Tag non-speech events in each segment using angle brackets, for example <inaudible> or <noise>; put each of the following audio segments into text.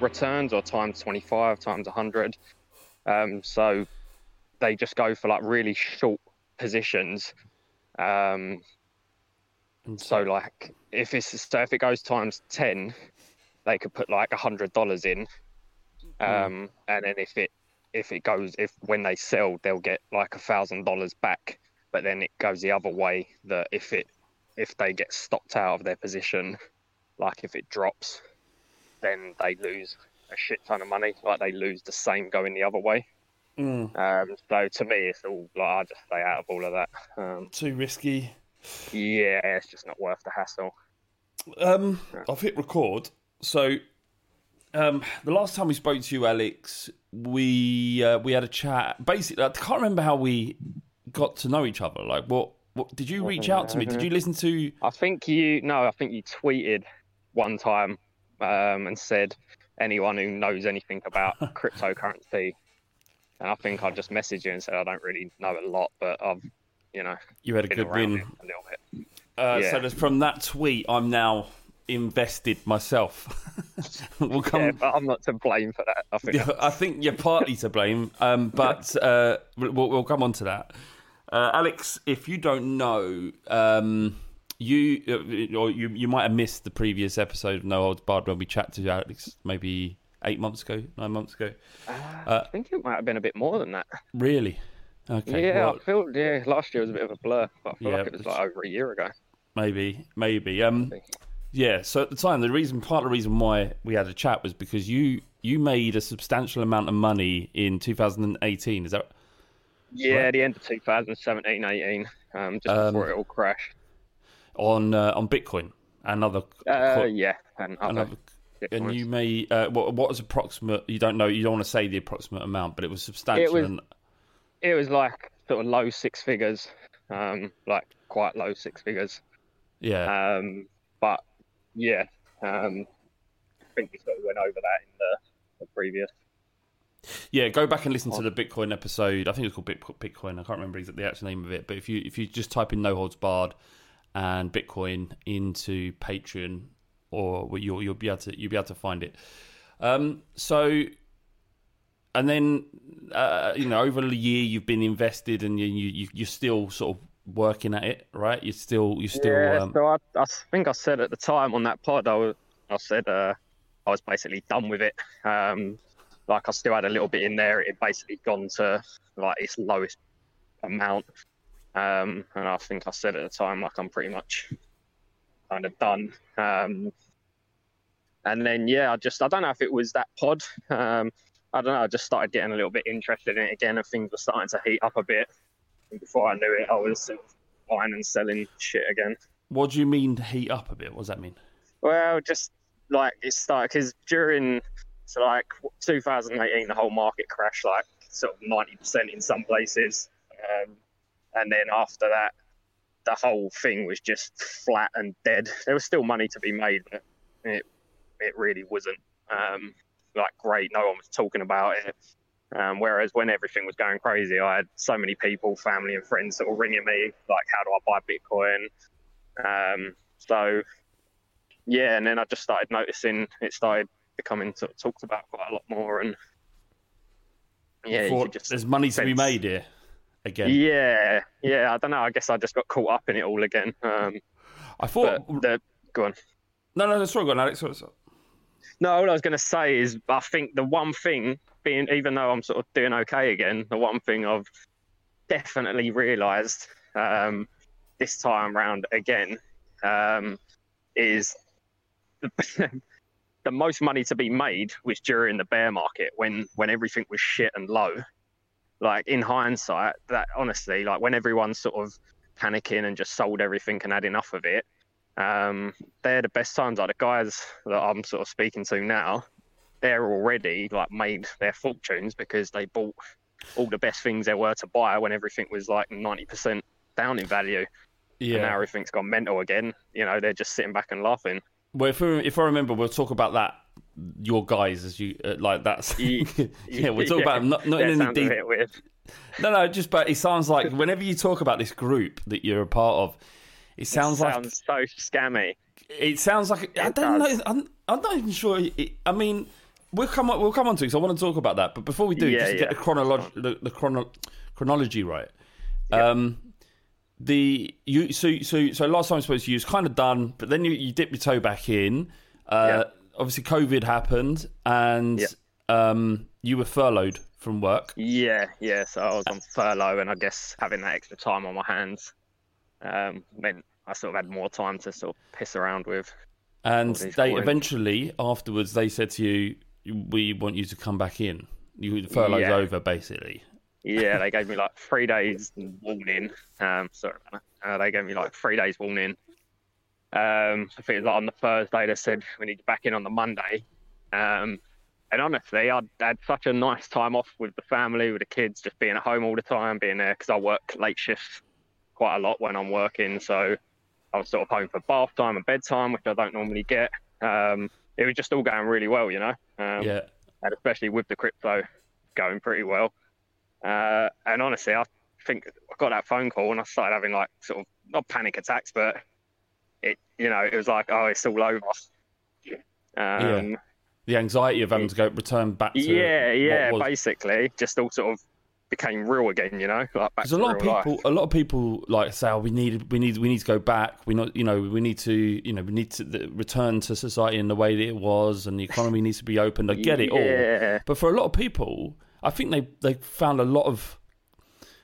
Returns are times 25 times 100 um, so they just go for like really short positions. Um, so like if it's so if it goes times 10 they could put like a hundred dollars in. Um, and then if it if it goes if when they sell they'll get like a thousand dollars back. But then it goes the other way that if it if they get stopped out of their position like if it drops then they lose a shit ton of money. Like they lose the same going the other way. Mm. Um, so to me, it's all like I just stay out of all of that. Um, Too risky. yeah, it's just not worth the hassle. Um, I've hit record. So, um, the last time we spoke to you, Alex, we uh, we had a chat. Basically, I can't remember how we got to know each other. Like, what? What did you reach out to me? Did you listen to? I think you no, I think you tweeted one time um, and said anyone who knows anything about <laughs> cryptocurrency. And I think I just messaged you and said I don't really know a lot, but I've you know You had a good win. a little bit. Uh, Yeah. So from that tweet, I'm now invested myself. <laughs> we'll come. Yeah, but I'm not to blame for that. I think Yeah, I think you're partly to blame, um, <laughs> but uh, we'll, we'll come on to that. Uh, Alex, if you don't know, um, you uh, or you you might have missed the previous episode of No Holds Barred when we chatted to Alex maybe eight months ago, nine months ago. I think it might have been a bit more than that. Really? Okay. yeah, well, I feel yeah. Last year was a bit of a blur, but I feel Yeah, like it was like over a year ago. maybe, maybe. Um, yeah. So at the time, the reason, part of the reason why we had a chat was because you you made a substantial amount of money in 2018. Is that Yeah, the end of 2017, 18, um, just Um, before it all crashed. On uh, on Bitcoin and other? Uh, yeah, and other another- and you may uh, what what was approximate? You don't know. You don't want to say the approximate amount, but it was substantial. It was- and, It was like sort of low six figures, um, like quite low six figures. yeah. Um, but yeah, um, I think we sort of went over that in the, the previous. Yeah, go back and listen to the Bitcoin episode. I think it's called Bitcoin. I can't remember exactly the actual name of it. But if you if you just type in No Holds Barred and Bitcoin into Patreon, or you'll you'll be able to you'll be able to find it. Um, so, and then uh, you know over the year you've been invested and you, you you're still sort of working at it, right? You're still you're still yeah, um, so I, I think I said at the time on that pod, I, was, I said uh, I was basically done with it. Um, like I still had a little bit in there. It had basically gone to like its lowest amount. Um, and I think I said at the time, like I'm pretty much kind of done. Um, and then yeah, I just I don't know if it was that pod. Um, I don't know. I just started getting a little bit interested in it again, and things were starting to heat up a bit. And before I knew it, I was sort of buying and selling shit again. what do you mean to heat up a bit? What does that mean? Well, just like it started because during so like 2018, the whole market crashed like sort of 90% in some places, um, and then after that, the whole thing was just flat and dead. There was still money to be made, but it it really wasn't um, like great. No one was talking about it. Um, whereas when everything was going crazy, I had so many people, family and friends, that were ringing me like, "How do I buy Bitcoin?" Um, so yeah, and then I just started noticing it started becoming sort of talked about quite a lot more, and yeah, just there's money to be made here again. Yeah, yeah. I don't know. I guess I just got caught up in it all again. Um, I thought. the go on. No, no, sorry, go on, Alex. Sorry, sorry. No, all I was going to say is I think the one thing, being even though I'm sort of doing okay again, the one thing I've definitely realised um, this time round again um, is the, <laughs> the most money to be made was during the bear market when when everything was shit and low. Like in hindsight, that honestly, like when everyone's sort of panicking and just sold everything and had enough of it, um, they're the best times. Like the guys that I'm sort of speaking to now, they're already like made their fortunes because they bought all the best things there were to buy when everything was like 90% down in value. Yeah. And now everything's gone mental again. You know, they're just sitting back and laughing. Well, if, I- if I remember, we'll talk about that. Your guys, as you uh, like, that's Ye- <laughs> yeah. We'll talk <laughs> about them, not not in any deep. No, no, just but it sounds like <laughs> whenever you talk about this group that you're a part of, it sounds like sounds so scammy. it sounds like I don't does. know. I'm, I'm not even sure. It, I mean, we'll come on, we'll come on to it because I want to talk about that. But before we do, Yeah, just to get the chronology the, the chrono, chronology right. Um, the you so so so last time I suppose you was kind of done, but then you you dip your toe back in. Uh, Obviously, COVID happened, and Yeah. um, you were furloughed from work. Yeah, yeah. So I was on furlough, and I guess having that extra time on my hands um, meant I sort of had more time to sort of piss around with. And they coins. eventually, afterwards, they said to you, "We want you to come back in. You the furlough's Yeah. over, basically." Yeah, <laughs> they gave me like three days warning. Um, sorry, uh, they gave me like three days warning. Um, I think it was like on the Thursday they said we need you back in on the Monday. Um, and honestly, I'd had such a nice time off with the family, with the kids, just being at home all the time, being there because I work late shifts quite a lot when I'm working. So I was sort of home for bath time and bedtime, which I don't normally get. Um, it was just all going really well, you know. Um, yeah, and especially with the crypto going pretty well. Uh, and honestly, I think I got that phone call and I started having like sort of not panic attacks, but it, you know, it was like, oh, it's all over. Um, the anxiety of having to go return back to yeah, yeah, was, basically, just all sort of became real again, you know, like back a lot of real life. people, a lot of people like say, "Oh, we need, we need, we need to go back. We not, you know, we need to, you know, we need to the, return to society in the way that it was, and the economy needs to be opened." I get it all, but for a lot of people, I think they they found a lot of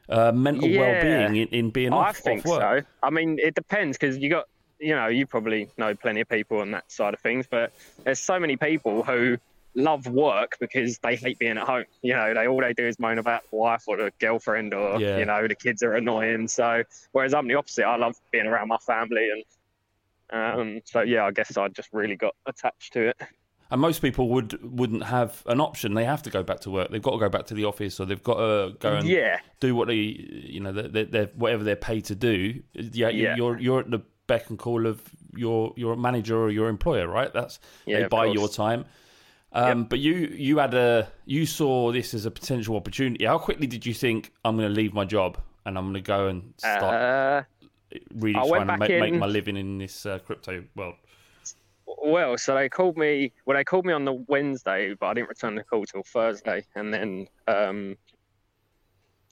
uh, mental Yeah. well-being in, in being I off, think off work. so. I mean, it depends because you got, you know, you probably know plenty of people on that side of things, but there's so many people who love work because they hate being at home. You know, they all they do is moan about the wife or the girlfriend or Yeah. you know the kids are annoying. So whereas I'm the opposite, I love being around my family and. Um, so yeah, I guess I just really got attached to it. And most people would wouldn't have an option. They have to go back to work. They've got to go back to the office, or they've got to go and Yeah, do what they, you know, they're, they're, whatever they're paid to do. Yeah, Yeah. you're you're at the beck and call of your your manager or your employer, right? That's Yeah, they buy course. your time. Um, But you you had a you saw this as a potential opportunity. How quickly did you think I'm going to leave my job and I'm going to go and start uh, really I trying to make, make my living in this uh, crypto world? Well, so they called me. Well, they called me on the Wednesday, but I didn't return the call till Thursday, and then um,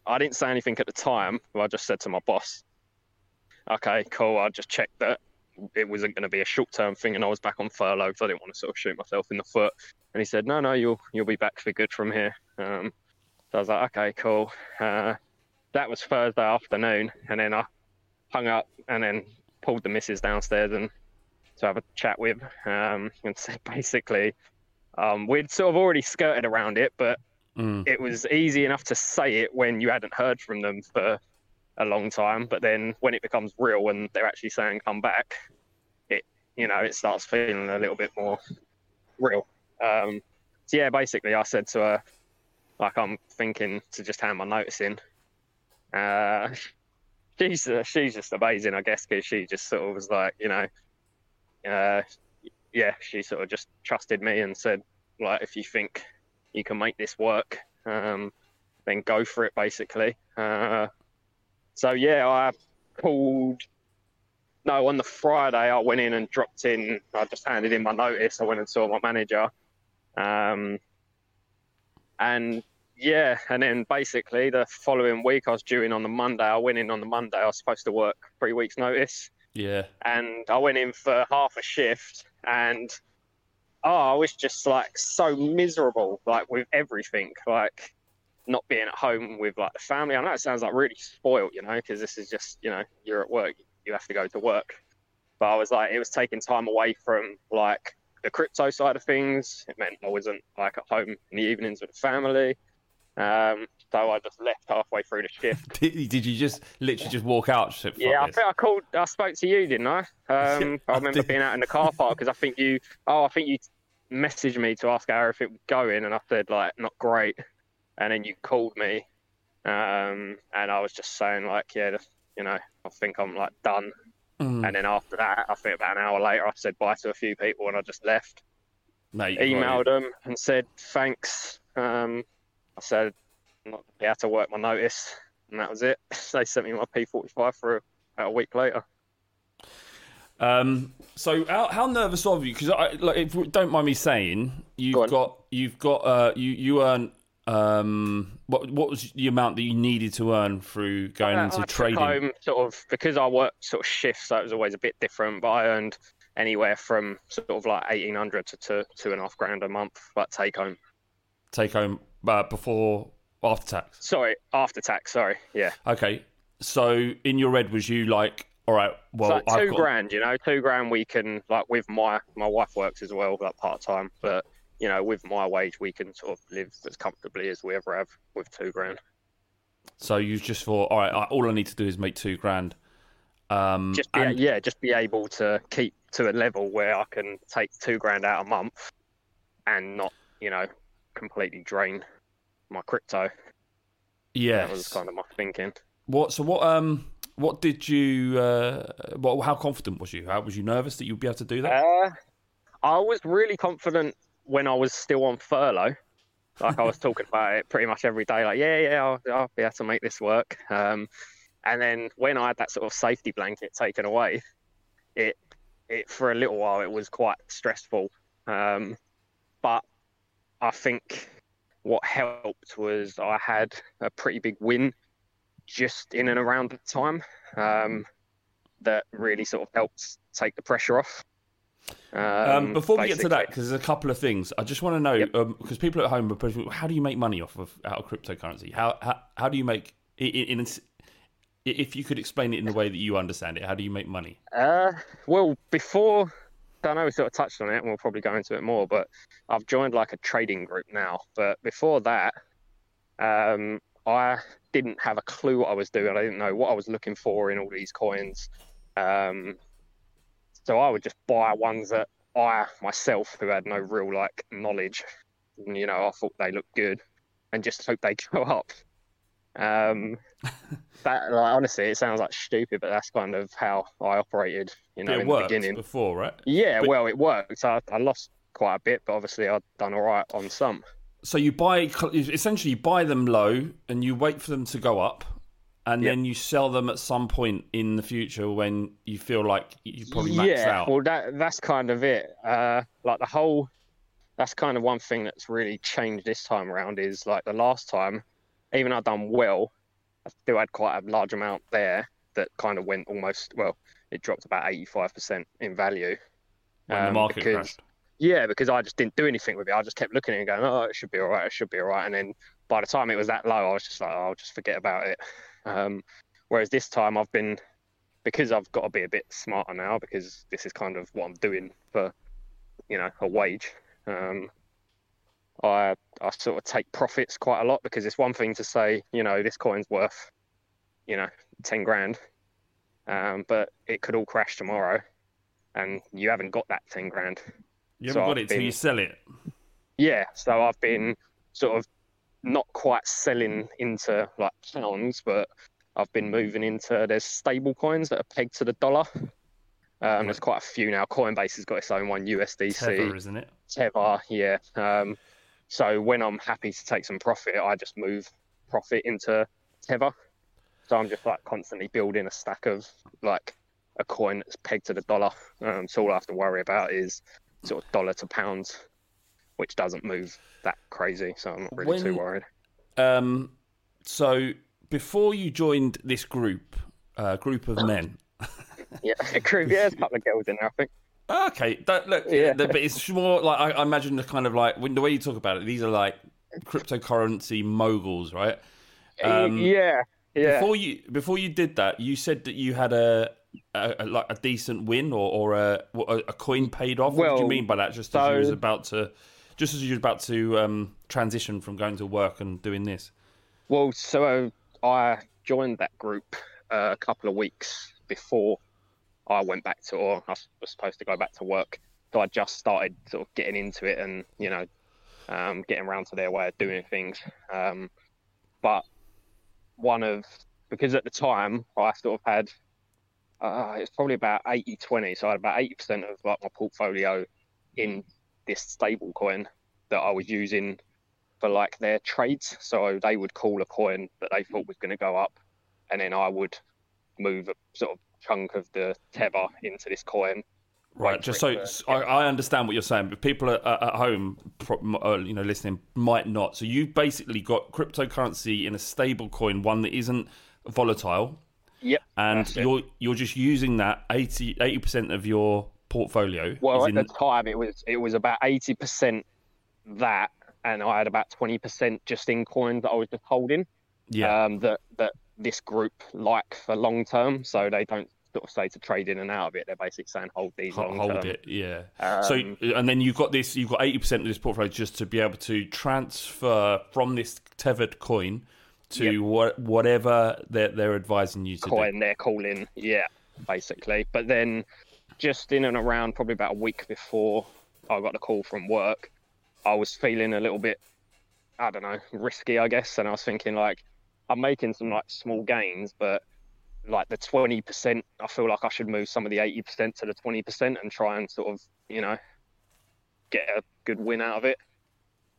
I didn't say anything at the time. But I just said to my boss, "Okay, cool. I just checked that it wasn't going to be a short-term thing, and I was back on furlough because I didn't want to sort of shoot myself in the foot." And he said, "No, no, you'll you'll be back for good from here." Um, so I was like, "Okay, cool." Uh, that was Thursday afternoon, and then I hung up and then pulled the missus downstairs and to have a chat with um, and <laughs> said basically um, we'd sort of already skirted around it, but Mm. it was easy enough to say it when you hadn't heard from them for a long time. But then when it becomes real and they're actually saying come back, it you know it starts feeling a little bit more real. Um, so yeah, basically I said to her like I'm thinking to just hand my notice in. Uh, <laughs> she's uh, she's just amazing, I guess, because she just sort of was like, you know, uh, yeah, she sort of just trusted me and said, like, if you think you can make this work, um, then go for it, basically. Uh, so yeah, I pulled no, on the Friday I went in and dropped in. I just handed in my notice. I went and saw my manager, um, and yeah, and then basically the following week I was due in on the Monday. I went in on the Monday. I was supposed to work three weeks' notice, Yeah. and I went in for half a shift, and oh, I was just like so miserable, like with everything, like not being at home with like the family. I know it sounds like really spoiled, you know, because this is just you know you're at work, you have to go to work, but I was like it was taking time away from like the crypto side of things. It meant I wasn't like at home in the evenings with the family. Um, so I just left halfway through the shift. <laughs> Did, did you just literally just walk out? Say, Yeah, I this"? think I called. I spoke to you, didn't I? Um, <laughs> I remember being out in the car park because I think you. Oh, I think you messaged me to ask how if it was going, and I said like not great. And then you called me, um, and I was just saying like, yeah, you know, I think I'm like done. Mm. And then after that, I think about an hour later, I said bye to a few people, and I just left. Mate, Emailed them and said thanks. Um, I said I'm not be able to work my notice, and that was it. <laughs> they sent me my P45 for about a week later. Um, so how, how nervous are you? Because I like, if, don't mind me saying, you've Go on. got you've got uh, you you earn um what what was the amount that you needed to earn through going Uh, into I trading? home sort of because I worked sort of shifts, so it was always a bit different. But I earned anywhere from sort of like eighteen hundred to two two and a half grand a month, like take home. Take home uh, before after tax. Sorry, after tax. Sorry, yeah. Okay, so in your red, was you like, all right, well, so like I've 2 got grand, you know, two grand we can like with my my wife works as well, like part time, but you know, with my wage we can sort of live as comfortably as we ever have with two grand. so you just thought, all right, all I need to do is make two grand. Um, Just be, and- yeah, just be able to keep to a level where I can take two grand out a month and not, you know, completely drain my crypto. yes. That was kind of my thinking. What? So what? Um, what did you? Uh, what? How confident was you? How was you nervous that you'd be able to do that? Uh, I was really confident when I was still on furlough. Like I was talking about it pretty much every day. Like, yeah, yeah, I'll, I'll be able to make this work. Um, and then when I had that sort of safety blanket taken away, it, it for a little while it was quite stressful. Um, but I think what helped was I had a pretty big win just in and around the time um, that really sort of helped take the pressure off. Um, before we get to that, because there's a couple of things I just want to know, Yep. because people at home are probably, how do you make money off of out of cryptocurrency? How how, how do you make in, in if you could explain it in the way that you understand it? How do you make money? Uh, well, before I know we sort of touched on it, and we'll probably go into it more. But I've joined like a trading group now. But before that, um, I didn't have a clue what I was doing. I didn't know what I was looking for in all these coins. Um, so I would just buy ones that I myself, who had no real like knowledge, you know, I thought they looked good, and just hope they <laughs> go up. Um, <laughs> that like, honestly, it sounds like stupid, but that's kind of how I operated, you know, it in the beginning. before, right? Yeah, but- well, it worked. I, I lost quite a bit, but obviously I'd done all right on some. So you buy essentially you buy them low and you wait for them to go up, and Yep. then you sell them at some point in the future when you feel like you probably maxed yeah, out. well, that that's kind of it. Uh, like the whole, that's kind of one thing that's really changed this time around. Is like the last time, even I'd done well, I still had quite a large amount there that kind of went almost well. It dropped about eighty five percent in value. when the um, market because- crashed. Yeah, because I just didn't do anything with it. I just kept looking at it and going, "Oh, it should be all right. It should be all right." And then by the time it was that low, I was just like, oh, "I'll just forget about it." Um, whereas this time, I've been because I've got to be a bit smarter now because this is kind of what I'm doing for, you know, a wage. Um, I I sort of take profits quite a lot because it's one thing to say, you know, this coin's worth, you know, ten grand, um, but it could all crash tomorrow, and you haven't got that ten grand. You haven't so got I've it till you sell it. Yeah, so I've been sort of not quite selling into like pounds, but I've been moving into there's stable coins that are pegged to the dollar. Um, there's quite a few now. Coinbase has got its own one, USDC, Tether, isn't it? Tether, yeah. Um, so when I'm happy to take some profit, I just move profit into Tether. So I'm just like constantly building a stack of like a coin that's pegged to the dollar. Um, so all I have to worry about is sort of dollar to pounds, which doesn't move that crazy. So I'm not really too worried. Um, so before you joined this group, uh, group of men. <laughs> Yeah, group. Yeah, there's a couple of girls in there, I think. Okay, that, look, Yeah. the- but it's more like I, I imagine the kind of like when the way you talk about it. These are like cryptocurrency moguls, right? Um, yeah, yeah. Before you before you did that, you said that you had a, a, a like a decent win or or a a, a coin paid off. what did you mean by that? Just as you was about to, just as you were about to um, transition from going to work and doing this. Well, so I joined that group uh, a couple of weeks before I went back to, or I was supposed to go back to work. So I just started sort of getting into it and, you know, um, getting around to their way of doing things. Um, but one of, because at the time I sort of had, uh, it's probably about 80 20. So I had about 80% of like my portfolio in this stable coin that I was using for like their trades. So they would call a coin that they thought was going to go up, and then I would move a sort of chunk of the tether into this coin. Right, just so it so to- I, I understand what you're saying, but people at, at home, uh, you know, listening might not. So you've basically got cryptocurrency in a stable coin, one that isn't volatile, Yep. and you're you're just using that 80 percent of your portfolio. Well, at in, the time it was it was about eighty percent that, and I had about twenty percent just in coins that I was just holding. yeah, Um, that that this group like for long term, so they don't sort of say to trade in and out of it. They're basically saying hold these ho- long hold it. Yeah. Um, so and then you've got this. You've got eighty percent of this portfolio just to be able to transfer from this tethered coin to Yep. what, whatever they're, they're advising you to do. coin they're calling, yeah, basically. But then, just in and around probably about a week before I got the call from work, I was feeling a little bit, I don't know, risky, I guess. And I was thinking like, I'm making some like small gains, but like the 20%, I feel like I should move some of the 80% to the 20% and try and sort of, you know, get a good win out of it.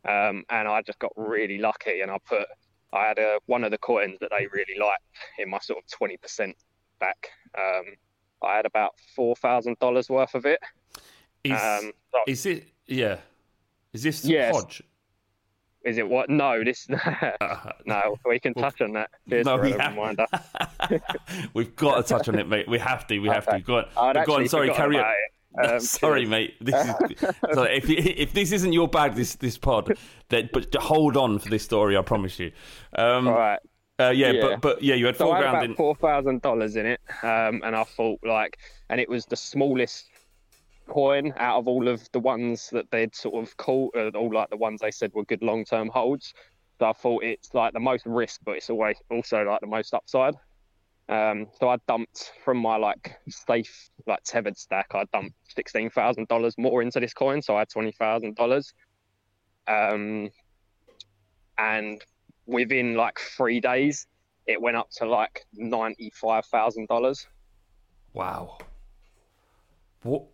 Um, and I just got really lucky, and I put I had a, one of the coins that they really liked in my sort of twenty percent back. Um, I had about four thousand dollars worth of it. Is, Um, so- is it? Yeah. Is this Yes. Hodge? is it what? No, this <laughs> <laughs> no. We can touch on that. Cheers no, We have. reminder. <laughs> We've got to touch on it, mate. We have to. We have to. Okay. Go on. I'd Go on. Sorry, carry on. Um, Sorry, mate. This is, sorry, if if this isn't your bag, this this pod, then but hold on for this story. I promise you. Um, All right. Uh, yeah, Yeah. but but yeah, you had So four I had grand about in. four thousand dollars in it, um, and I thought like, and it was the smallest coin out of all of the ones that they'd sort of called, uh, all like the ones they said were good long term holds. So I thought it's like the most risk, but it's always also like the most upside. Um, so I dumped from my like safe like tethered stack. I dumped sixteen thousand dollars more into this coin, so I had twenty thousand dollars. Um, and within like three days, it went up to like ninety five thousand dollars. Wow. What?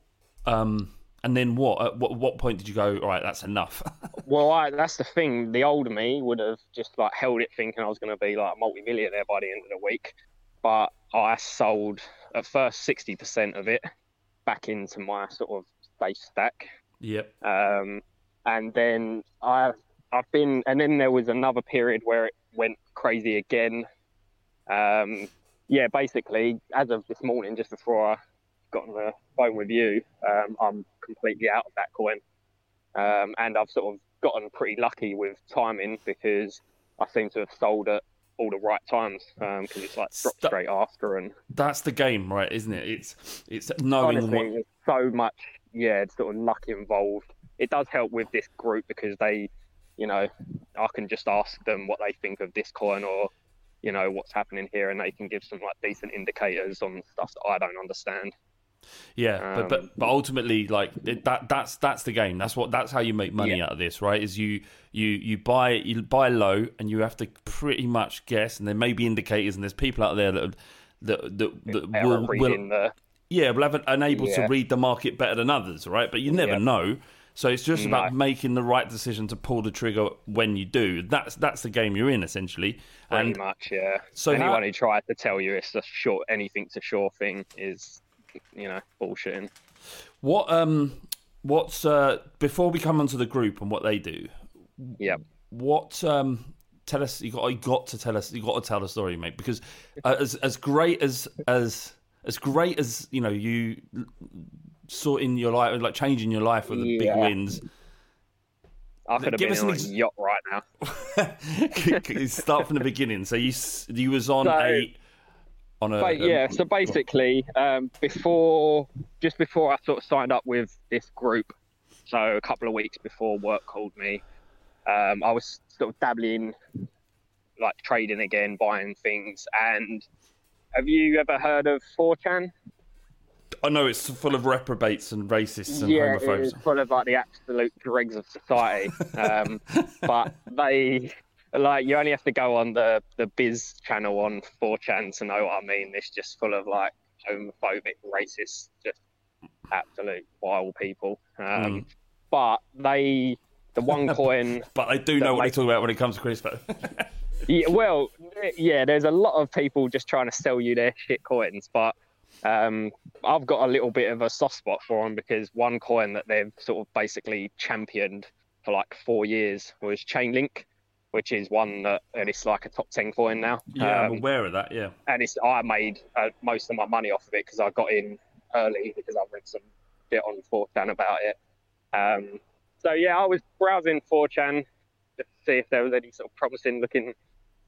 Um, and then what? At what, what point did you go? All right, that's enough. <laughs> Well, I, that's the thing. The older me would have just like held it, thinking I was going to be like a multi-millionaire by the end of the week. But I sold at first sixty percent of it back into my sort of base stack, yep. um, and then I've I've been, and then there was another period where it went crazy again. Um, yeah, basically, as of this morning, just before I got on the phone with you, um, I'm completely out of that coin, um, and I've sort of gotten pretty lucky with timing because I seem to have sold at all the right times because it's like dropped Stu- straight after and That's the game, right? Isn't it? It's it's knowing honestly, what. there's so much, yeah, it's sort of luck involved. It does help with this group because they, you know, I can just ask them what they think of this coin or, you know, what's happening here, and they can give some like decent indicators on stuff that I don't understand. Yeah, but, but Um, but ultimately, like it, that that's that's the game. That's what that's how you make money Yeah. out of this, right? Is you you you buy you buy low, and you have to pretty much guess. And there may be indicators, and there's people out there that that that, that will, will the yeah will have an, unable to read the market better than others, right? But you never Yeah. know. So it's just about making the right decision to pull the trigger when you do. That's that's the game you're in essentially. pretty And much, yeah. so Anyone who tries to tell you it's a short anything to sure thing is you know, bullshitting. What um, what's uh, before we come onto the group and what they do? Yeah. What um, tell us? You got you got to tell us. You got to tell the story, mate. Because uh, as as great as as as great as you know you sorting your life, like changing your life with the big wins. I could have Give been on ex- a yacht right now. <laughs> Start from the beginning. So you you was on So- a on a But um, yeah, so basically, um, before just before I sort of signed up with this group, so a couple of weeks before work called me, um, I was sort of dabbling, like trading again, buying things. And have you ever heard of 4chan? I know it's full of reprobates and racists and yeah, homophobes. is full of like the absolute dregs of society. Um, <laughs> but they like you only have to go on the the biz channel on 4chan to know what I mean. It's just full of like homophobic, racist, just absolute vile people. Um, But they, the one <laughs> coin But I do know what they talk about when it comes to crypto. Yeah, well, yeah, there's a lot of people just trying to sell you their shit coins, but um, I've got a little bit of a soft spot for them because one coin that they've sort of basically championed for like four years was Chainlink, which is one that and it's like a top ten coin now. yeah, I'm Um, aware of that. Yeah. and it's I made uh, most of my money off of it because I got in early because I read some shit on 4chan about it. Um, so yeah, I was browsing 4chan to see if there was any sort of promising looking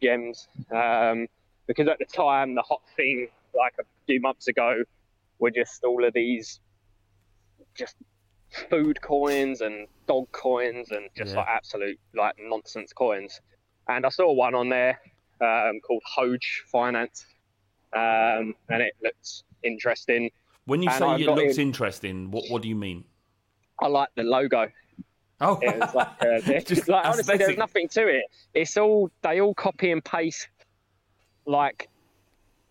gems um, because at the time the hot thing like a few months ago were just all of these just food coins and dog coins and just Yeah. like absolute like nonsense coins. And I saw one on there um, called Hoge Finance, um, and it looks interesting. When you and say I it looks in- interesting, what what do you mean? I like the logo. Oh, It was like, uh, <laughs> Just like honestly, there's nothing to it. It's all they all copy and paste, like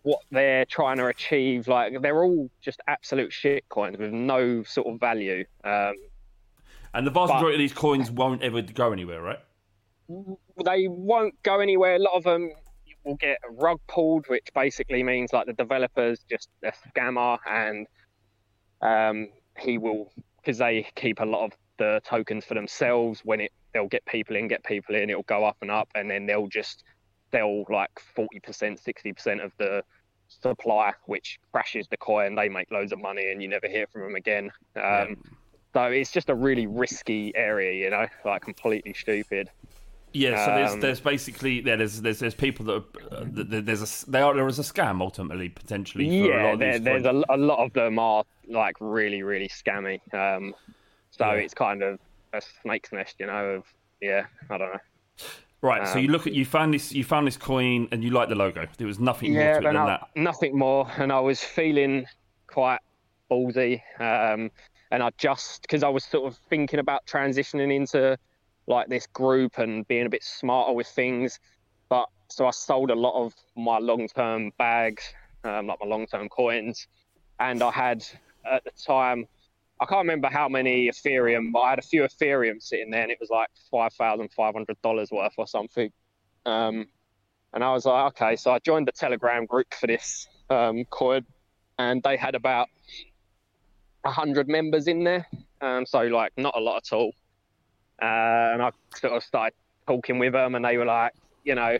what they're trying to achieve. Like they're all just absolute shit coins with no sort of value. Um, and the vast but- majority of these coins won't ever go anywhere, right? they won't go anywhere. A lot of them will get rug pulled, which basically means like the developer's just a scammer, and um, he will because they keep a lot of the tokens for themselves. When it they'll get people in, get people in, it'll go up and up, and then they'll just sell like forty percent, sixty percent of the supply, which crashes the coin. They make loads of money, and you never hear from them again. Um, So it's just a really risky area, you know, like completely stupid. Yeah, so there's Um, there's basically yeah, there's there's there's people that are, uh, there's a they are there is a scam ultimately potentially for a lot yeah, of there, these there's a, a lot of them are like really, really scammy. Um, so Yeah. it's kind of a snake's nest, you know. Of yeah, I don't know. Right. so you um, look at you found this you found this coin and you like the logo. There was nothing more to it than no- that. nothing more. And I was feeling quite ballsy. Um, and I just because I was sort of thinking about transitioning into like this group and being a bit smarter with things. But so I sold a lot of my long-term bags, um, like my long-term coins, and I had at the time. I can't remember how many Ethereum, but I had a few Ethereum sitting there, and it was like five thousand five hundred dollars worth or something. Um, and I was like, okay, so I joined the Telegram group for this um, coin, and they had about hundred members in there, um, so like not a lot at all. Uh, and I sort of started talking with them, and they were like, you know,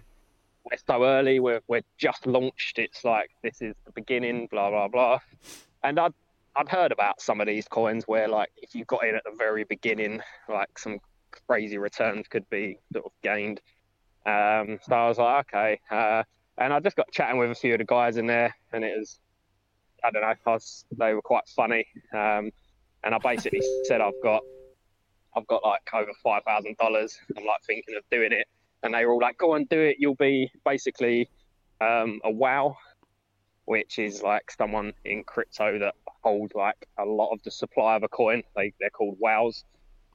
we're so early, we're we're just launched. It's like this is the beginning, blah blah blah. And I'd I'd heard about some of these coins where like if you got in at the very beginning, like some crazy returns could be sort of gained. Um, so I was like, okay. Uh, and I just got chatting with a few of the guys in there, and it was, I don't know, I was, they were quite funny. Um, and I basically said, I've got, I've got like over five thousand dollars. I'm like thinking of doing it, and they were all like, go and do it. You'll be basically um, a whale, which is like someone in crypto that holds like a lot of the supply of a coin. They they're called whales.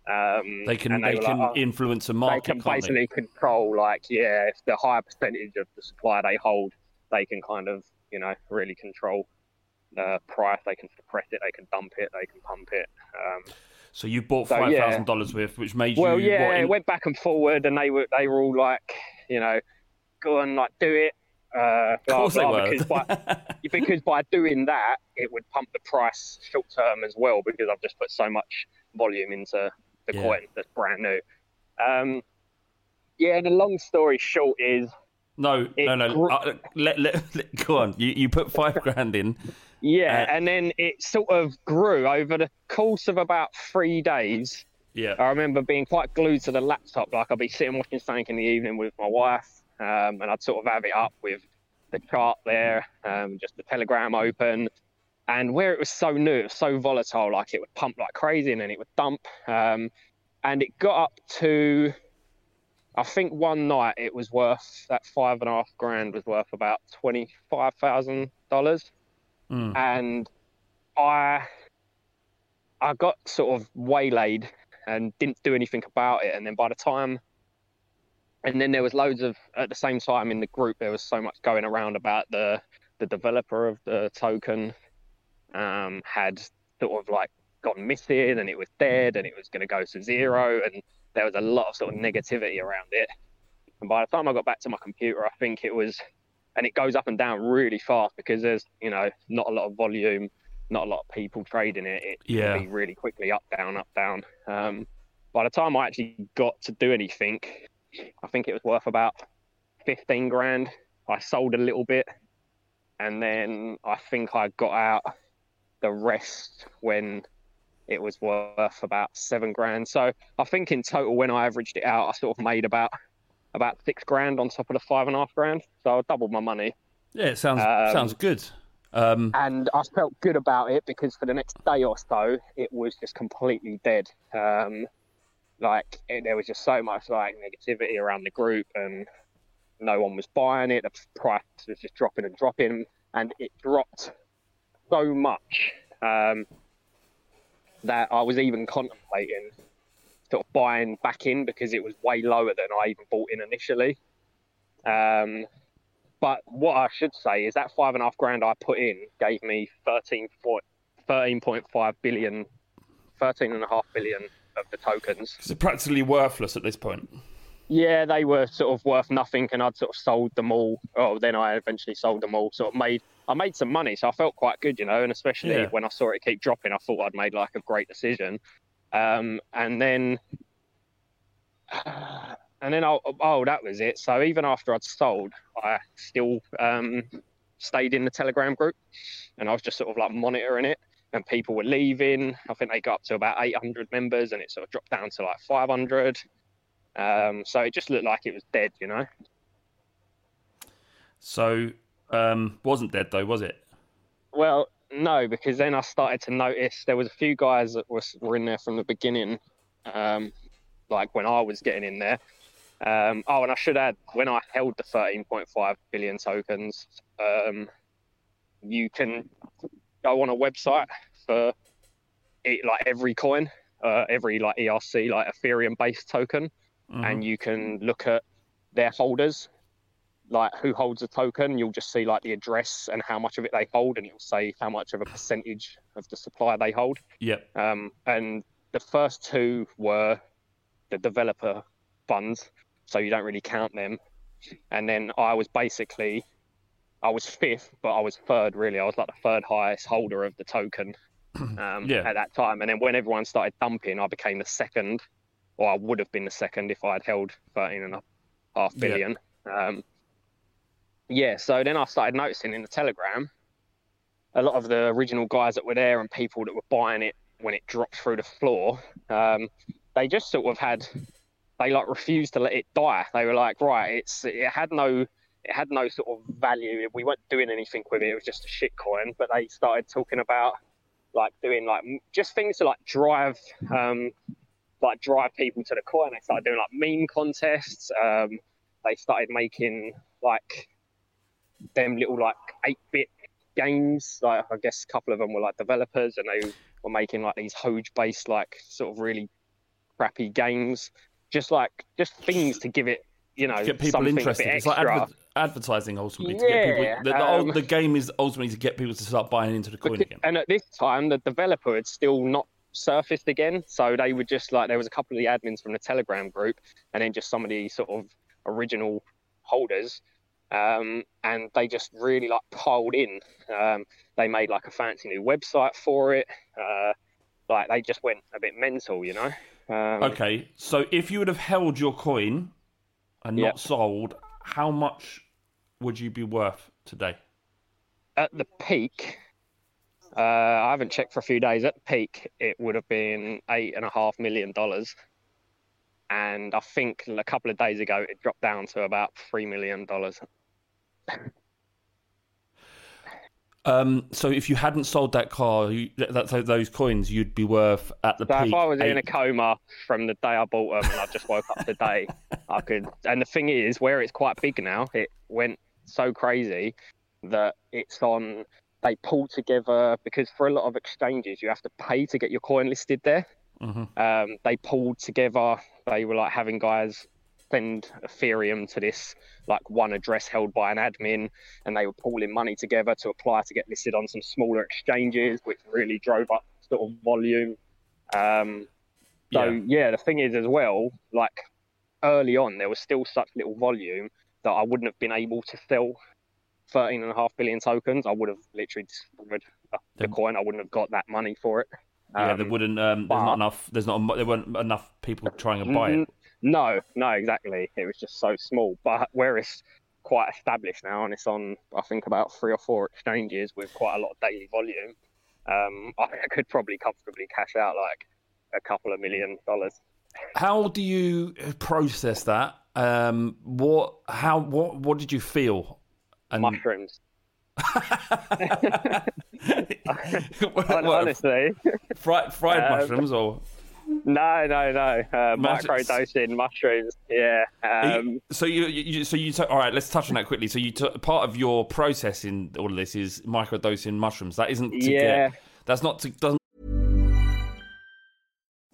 Um, They can and they, can like, "Oh, influence a they market. can can't they? basically control like yeah if the higher percentage of the supply they hold they can kind of you know really control the price they can suppress it they can dump it they can pump it um, So you bought so, yeah. dollars worth, which made well you yeah what, in- it went back and forward and they were they were all like you know go and like do it Uh, blah, course blah, were. Because by, <laughs> because by doing that, it would pump the price short term as well because I've just put so much volume into the Yeah. coin that's brand new. Um, yeah, and the long story short is No, no, no. gr- Uh, let, let, let- go on. You you put five grand in. Yeah, Uh, and then it sort of grew over the course of about three days. Yeah. I remember being quite glued to the laptop. Like I'd be sitting watching something in the evening with my wife, um, and I'd sort of have it up with the chart there, um, just the telegram open. And where it was so new, it was so volatile, like it would pump like crazy and then it would dump. Um, and it got up to, I think one night it was worth, that five and a half grand was worth about $25,000 Mm. and I I got sort of waylaid and didn't do anything about it. And then by the time, and then there was loads of at the same time in the group there was so much going around about the the developer of the token um, had sort of like gone missing and it was dead and it was going to go to zero and there was a lot of sort of negativity around it. And by the time I got back to my computer, I think it was and it goes up and down really fast because there's you know not a lot of volume, not a lot of people trading it. It Yeah. can be really quickly up down up down. Um, by the time I actually got to do anything, I think it was worth about fifteen grand. I sold a little bit, and then I think I got out the rest when it was worth about seven grand. So I think in total, when I averaged it out, I sort of made about about six grand on top of the five and a half grand. So I doubled my money. Yeah, it sounds Um, sounds good. Um, and I felt good about it because for the next day or so, it was just completely dead. Um, like it, there was just so much like negativity around the group, and no one was buying it. The price was just dropping and dropping, and it dropped so much um, that I was even contemplating sort of buying back in because it was way lower than I even bought in initially. Um, but what I should say is that five and a half grand I put in gave me 13 point, 13.5 billion, 13 and a half billion of the tokens. it's practically worthless at this point. Yeah, they were sort of worth nothing, and I'd sort of sold them all. Oh, then I eventually sold them all. Sort of made, I made some money, so I felt quite good, you know. And especially Yeah. when I saw it keep dropping, I thought I'd made like a great decision. Um, and then, <sighs> and then I, oh, that was it. So even after I'd sold, I still um, stayed in the Telegram group, and I was just sort of like monitoring it. And people were leaving. I think they got up to about 800 members, and it sort of dropped down to like 500. Um, so it just looked like it was dead, you know. So um, wasn't dead though, was it? Well, no, because then I started to notice there was a few guys that was, were in there from the beginning, um, like when I was getting in there. Um, oh, and I should add, when I held the 13.5 billion tokens, um, you can go on a website for it, like every coin, uh, every like ERC, like Ethereum-based token, Mm-hmm. and you can look at their holders like who holds a token you'll just see like the address and how much of it they hold and it'll say how much of a percentage of the supply they hold Yep. um, and the first two were the developer funds so you don't really count them and then i was basically i was fifth but i was third really i was like the third highest holder of the token <clears throat> um, Yeah. at that time and then when everyone started dumping i became the second or i would have been the second if i had held 13 and a half Yeah. um, yeah so then i started noticing in the telegram a lot of the original guys that were there and people that were buying it when it dropped through the floor um, they just sort of had they like refused to let it die they were like right it's it had no it had no sort of value. We weren't doing anything with it. It was just a shit coin. But they started talking about like doing like just things to like drive um like drive people to the coin. They started doing like meme contests. Um they started making like them little like 8-bit games. Like i guess a couple of them were like developers and they were making like these Hoge based like sort of really crappy games. Just like just things to give it you know Get people interested. bit It's like extra. adver- advertising ultimately. To get people, the, the, um, the game is ultimately to get people to start buying into the coin again. And at this time, the developer had still not surfaced again. So they were just like, there was a couple of the admins from the Telegram group, and then just some of the sort of original holders. um, and they just really like piled in. Um, they made like a fancy new website for it. Uh, like they just went a bit mental, you know. Um, Okay, so if you would have held your coin and Yeah. not sold, how much would you be worth today? At the peak, uh, I haven't checked for a few days. At the peak, it would have been eight and a half million dollars, and I think a couple of days ago it dropped down to about three million dollars. Um, so if you hadn't sold that car, you, that, those coins, you'd be worth at the So peak. if I was in a coma from the day I bought them and I just woke up today, <laughs> I could. And the thing is, where it's quite big now, it went so crazy that it's on. They pull together because for a lot of exchanges you have to pay to get your coin listed there. Mhm. Um, they pulled together. They were like having guys send Ethereum to this like one address held by an admin, and they were pooling money together to apply to get listed on some smaller exchanges, which really drove up sort of volume. Um, so Yeah. yeah. the thing is as well, like early on, there was still such little volume that I wouldn't have been able to sell 13 and a half billion tokens. I would have literally destroyed the coin. I wouldn't have got that money for it. yeah, Um, there wouldn't. Um, there's not enough. There's not. There weren't enough people trying to buy it. No, no, exactly. It was just so small. But where it's quite established now, and it's on, I think, about three or four exchanges with quite a lot of daily volume, um, I <laughs> I could probably comfortably cash out like a couple of million dollars. How do you process that? Um, what? How? What? What did you feel? And Mushrooms. <laughs> <laughs> What- Honestly, fried, fried Um, mushrooms or no, no, no. Uh, Mus- microdosing mushrooms. Yeah. Um, you- so you, you so you took all right let's touch on that quickly so you took part of your process in all of this is microdosing mushrooms that isn't to Yeah. get that's not to doesn't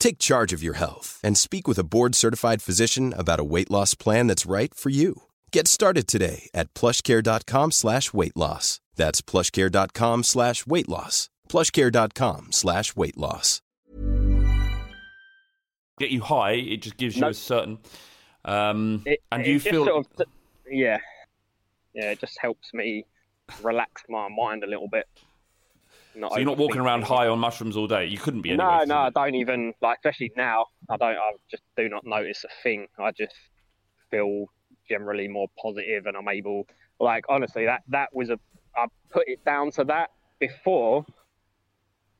Take charge of your health and speak with a board-certified physician about a weight loss plan that's right for you. Get started today at plushcare.com slash weight loss. That's plushcare.com slash weight loss. plushcare.com slash weight loss. get you high it just gives you No. a certain um it, and it you feel sort of, yeah, yeah. It just helps me relax my mind a little bit. Not so you're not walking around high on mushrooms all day you couldn't be anyway no, no, I don't even like. Especially now, I don't. I just do not notice a thing. I just feel generally more positive, and I'm able. Like honestly, that that was a. I put it down to that before.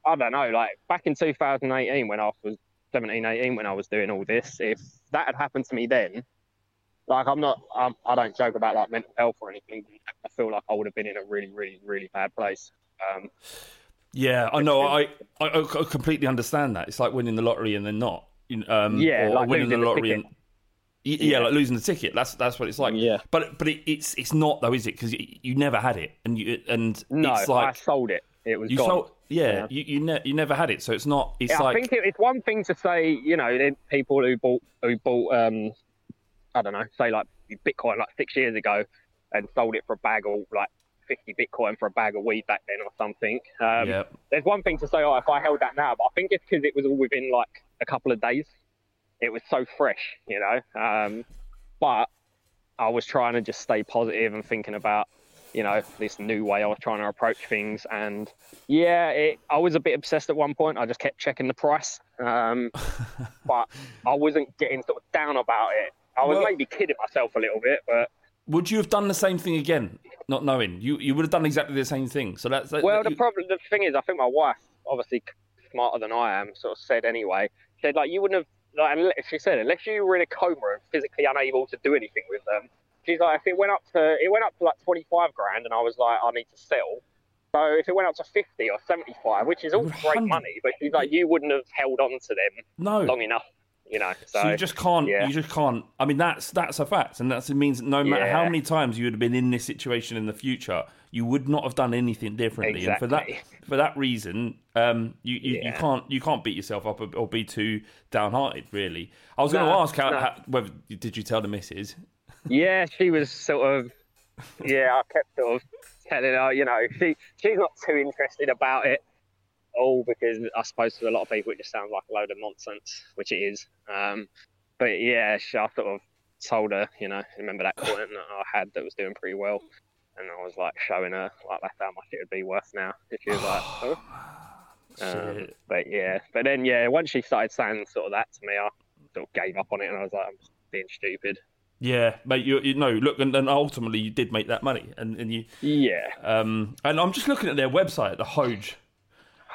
I don't know. Like back in 2018, when I was 17, 18, when I was doing all this, if that had happened to me then, like I'm not. I'm, I don't joke about like mental health or anything. I feel like I would have been in a really, really, really bad place. Um, yeah i know I, I i completely understand that it's like winning the lottery and then not um Yeah, or like winning the losing the lottery ticket. and Y- yeah, like losing the ticket. That's that's what it's like. Yeah. but but it, it's it's not though, is it? Because you, you never had it, and you and no, it's like I sold it. It was you gone. sold. Yeah, Yeah. you you, ne- you never had it, so it's not. It's Yeah, like I think it, it's one thing to say, you know, people who bought who bought, um, I don't know, say like Bitcoin like six years ago, and sold it for a bag of like fifty Bitcoin for a bag of weed back then or something. Um, yeah, There's one thing to say, oh, if I held that now, but I think it's because it was all within like a couple of days. It was so fresh, you know. Um, but I was trying to just stay positive and thinking about, you know, this new way I was trying to approach things. And yeah, it, I was a bit obsessed at one point. I just kept checking the price, um, <laughs> but I wasn't getting sort of down about it. I was Well- maybe kidding myself a little bit, but Would you have done the same thing again, not knowing? You you would have done exactly the same thing. So that's that, Well, the you- problem, the thing is, I think my wife, obviously smarter than I am, sort of said anyway. Said like you wouldn't have. Like, unless, she said unless you were in a coma and physically unable to do anything with them. She's like, if it went up to it went up to like twenty five grand, and I was like, I need to sell. So if it went up to fifty or seventy five, which is all great money, but she's like, you wouldn't have held on to them no. long enough, you know. So, So you just can't. yeah. You just can't. I mean, that's that's a fact, and that means no matter how many times you would have been in this situation in the future, you would not have done anything differently. And for that for that reason, um, you you, you can't you can't beat yourself up or, or be too downhearted. Really, I was going to ask how, no. how whether did you tell the missus? Yeah, she was sort of. Yeah, I kept sort of telling her, you know, she she's not too interested about it all because I suppose to a lot of people it just sounds like a load of nonsense, which it is. Um, but yeah, she, I sort of told her, you know, remember that coin that I had that was doing pretty well, and I was like showing her like that's how much it would be worth now. And she was like, <sighs> oh. Um, but yeah, but then yeah, once she started saying sort of that to me, I sort of gave up on it, and I was like, I'm just being stupid. Yeah, mate. You, you know, look, and, and ultimately you did make that money, and and you Yeah. um, and I'm just looking at their website, the Hoj.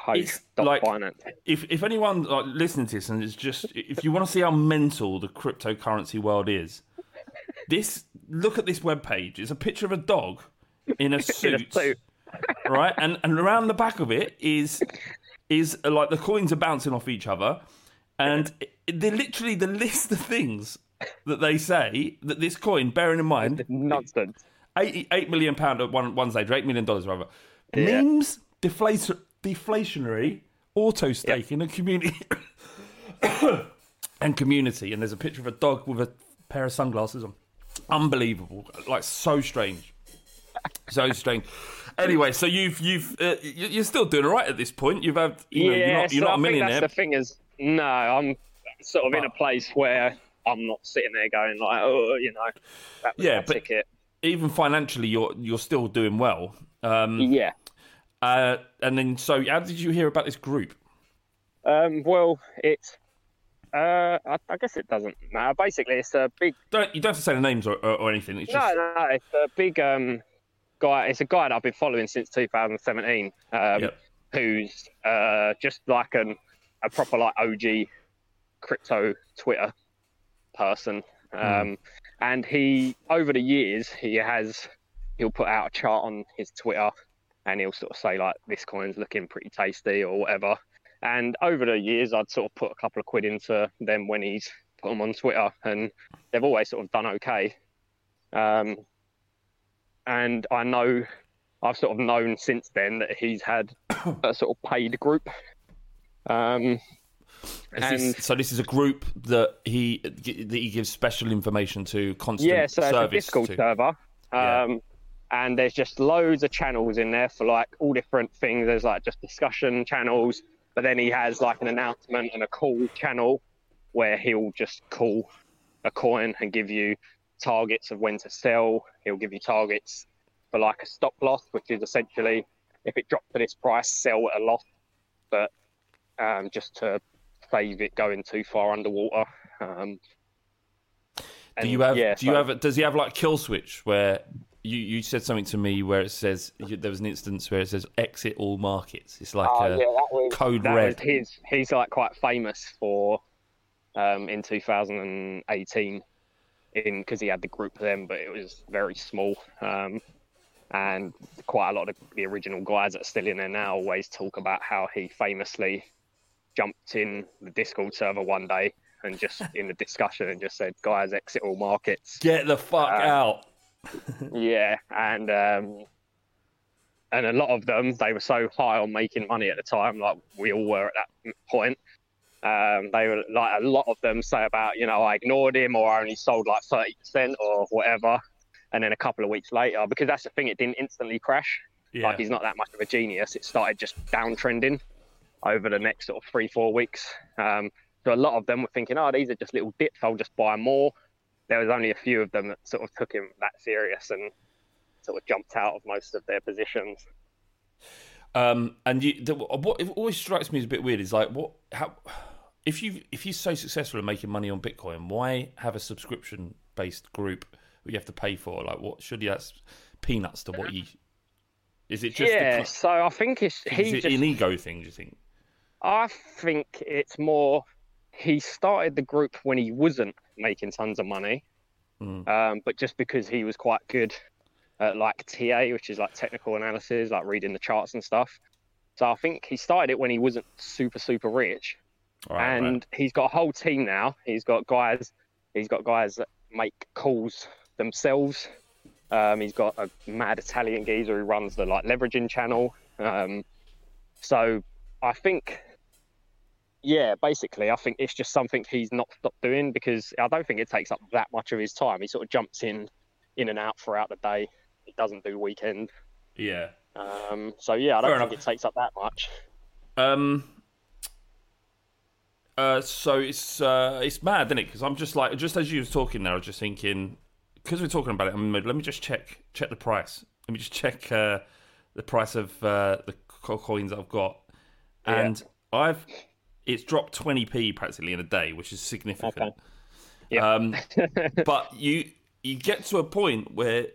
Host like- finance. if if anyone like listening to this and it's just if you want to see how mental the cryptocurrency world is, this look at this webpage. It's a picture of a dog <laughs> in a suit, suit. right? And and around the back of it is is uh, like the coins are bouncing off each other, and they're literally the list of things that they say that this coin, bearing in mind, Nonsense. eight, eight million pound at one one stage, eight million dollars rather. Yeah. Memes, deflation, deflationary, auto staking, and community <coughs> and community. And there's a picture of a dog with a pair of sunglasses on. Unbelievable, like so strange, so strange. Anyway, so you've you've uh, you- you're still doing all right at this point. You've had you know, yeah, you're not, you're so not a I think millionaire. that's the thing is, no, I'm sort of in a place where I'm not sitting there going like, oh, you know, that was Yeah, but- ticket. Even financially, you're you're still doing well. Um, Yeah. Uh, and then, so how did you hear about this group? Um, well, it's. Uh, I, I guess it doesn't matter. Basically, it's a big Don't you don't have to say the names or, or, or anything. It's just No, no, it's a big um, guy. It's a guy that I've been following since 2017. Um, Yep. Who's uh, just like an, a proper like OG crypto Twitter person. Um, And he, over the years, he has he'll put out a chart on his Twitter, and he'll sort of say like, "This coin's looking pretty tasty" or whatever. And over the years, I'd sort of put a couple of quid into them when he's put them on Twitter, and they've always sort of done okay. Um, and I know I've sort of known since then that he's had a sort of paid group. Um, and this, so this is a group that he that he gives special information to, constant yeah, so it's a service Discord to. server. Um, Yeah. And there's just loads of channels in there for like all different things. There's like just discussion channels, but then he has like an announcement and a call channel where he'll just call a coin and give you targets of when to sell. He'll give you targets for like a stop loss, which is essentially if it drops to this price, sell at a loss, but um, just to save it going too far underwater. Um, Do you have? yeah, do you have? Does he have like kill switch where you, you said something to me where it says you, there was an instance where it says exit all markets. It's like Oh, a yeah, was, code red. his. He's like quite famous for um, in 2018 in because he had the group then, but it was very small. Um, and quite a lot of the original guys that are still in there now always talk about how he famously jumped in the Discord server one day and just in the discussion and just said, "Guys, exit all markets." Get the fuck Uh, out. Yeah, and um, and a lot of them they were so high on making money at the time, like we all were at that point. Um, they were like a lot of them say about you know I ignored him or I only sold like thirty percent or whatever, and then a couple of weeks later because that's the thing it didn't instantly crash. Yeah. Like he's not that much of a genius. It started just downtrending over the next sort of three four weeks. Um, so a lot of them were thinking, oh, these are just little dips. I'll just buy more. There was only a few of them that sort of took him that serious and sort of jumped out of most of their positions. Um, and you, the, what always strikes me as a bit weird is like what how if you if you're so successful in making money on Bitcoin, why have a subscription based group that you have to pay for? Like, what should you that's peanuts to what you? Is it just yeah, cl- so I think it's he is it just an ego thing? Do you think? I think it's more he started the group when he wasn't making tons of money, Mm. um, but just because he was quite good at like TA, which is like technical analysis, like reading the charts and stuff. So I think he started it when he wasn't super super rich, right, and right. he's got a whole team now. He's got guys, he's got guys that make calls themselves. Um, he's got a mad Italian geezer who runs the like leveraging channel. Um, so I think, yeah, basically, I think it's just something he's not stopped doing because I don't think it takes up that much of his time. He sort of jumps in, in and out throughout the day. He doesn't do weekend. yeah. Um, so yeah, I don't Fair think enough. it takes up that much. Um. Uh, so it's uh, it's mad, isn't it? Because I'm just like, just as you were talking there, I was just thinking, because we're talking about it, I'm, let me just check check the price. Let me just check uh, the price of uh, the coins I've got, Yeah. and I've it's dropped 20p practically in a day, which is significant. Yeah. Um, <laughs> but you you get to a point where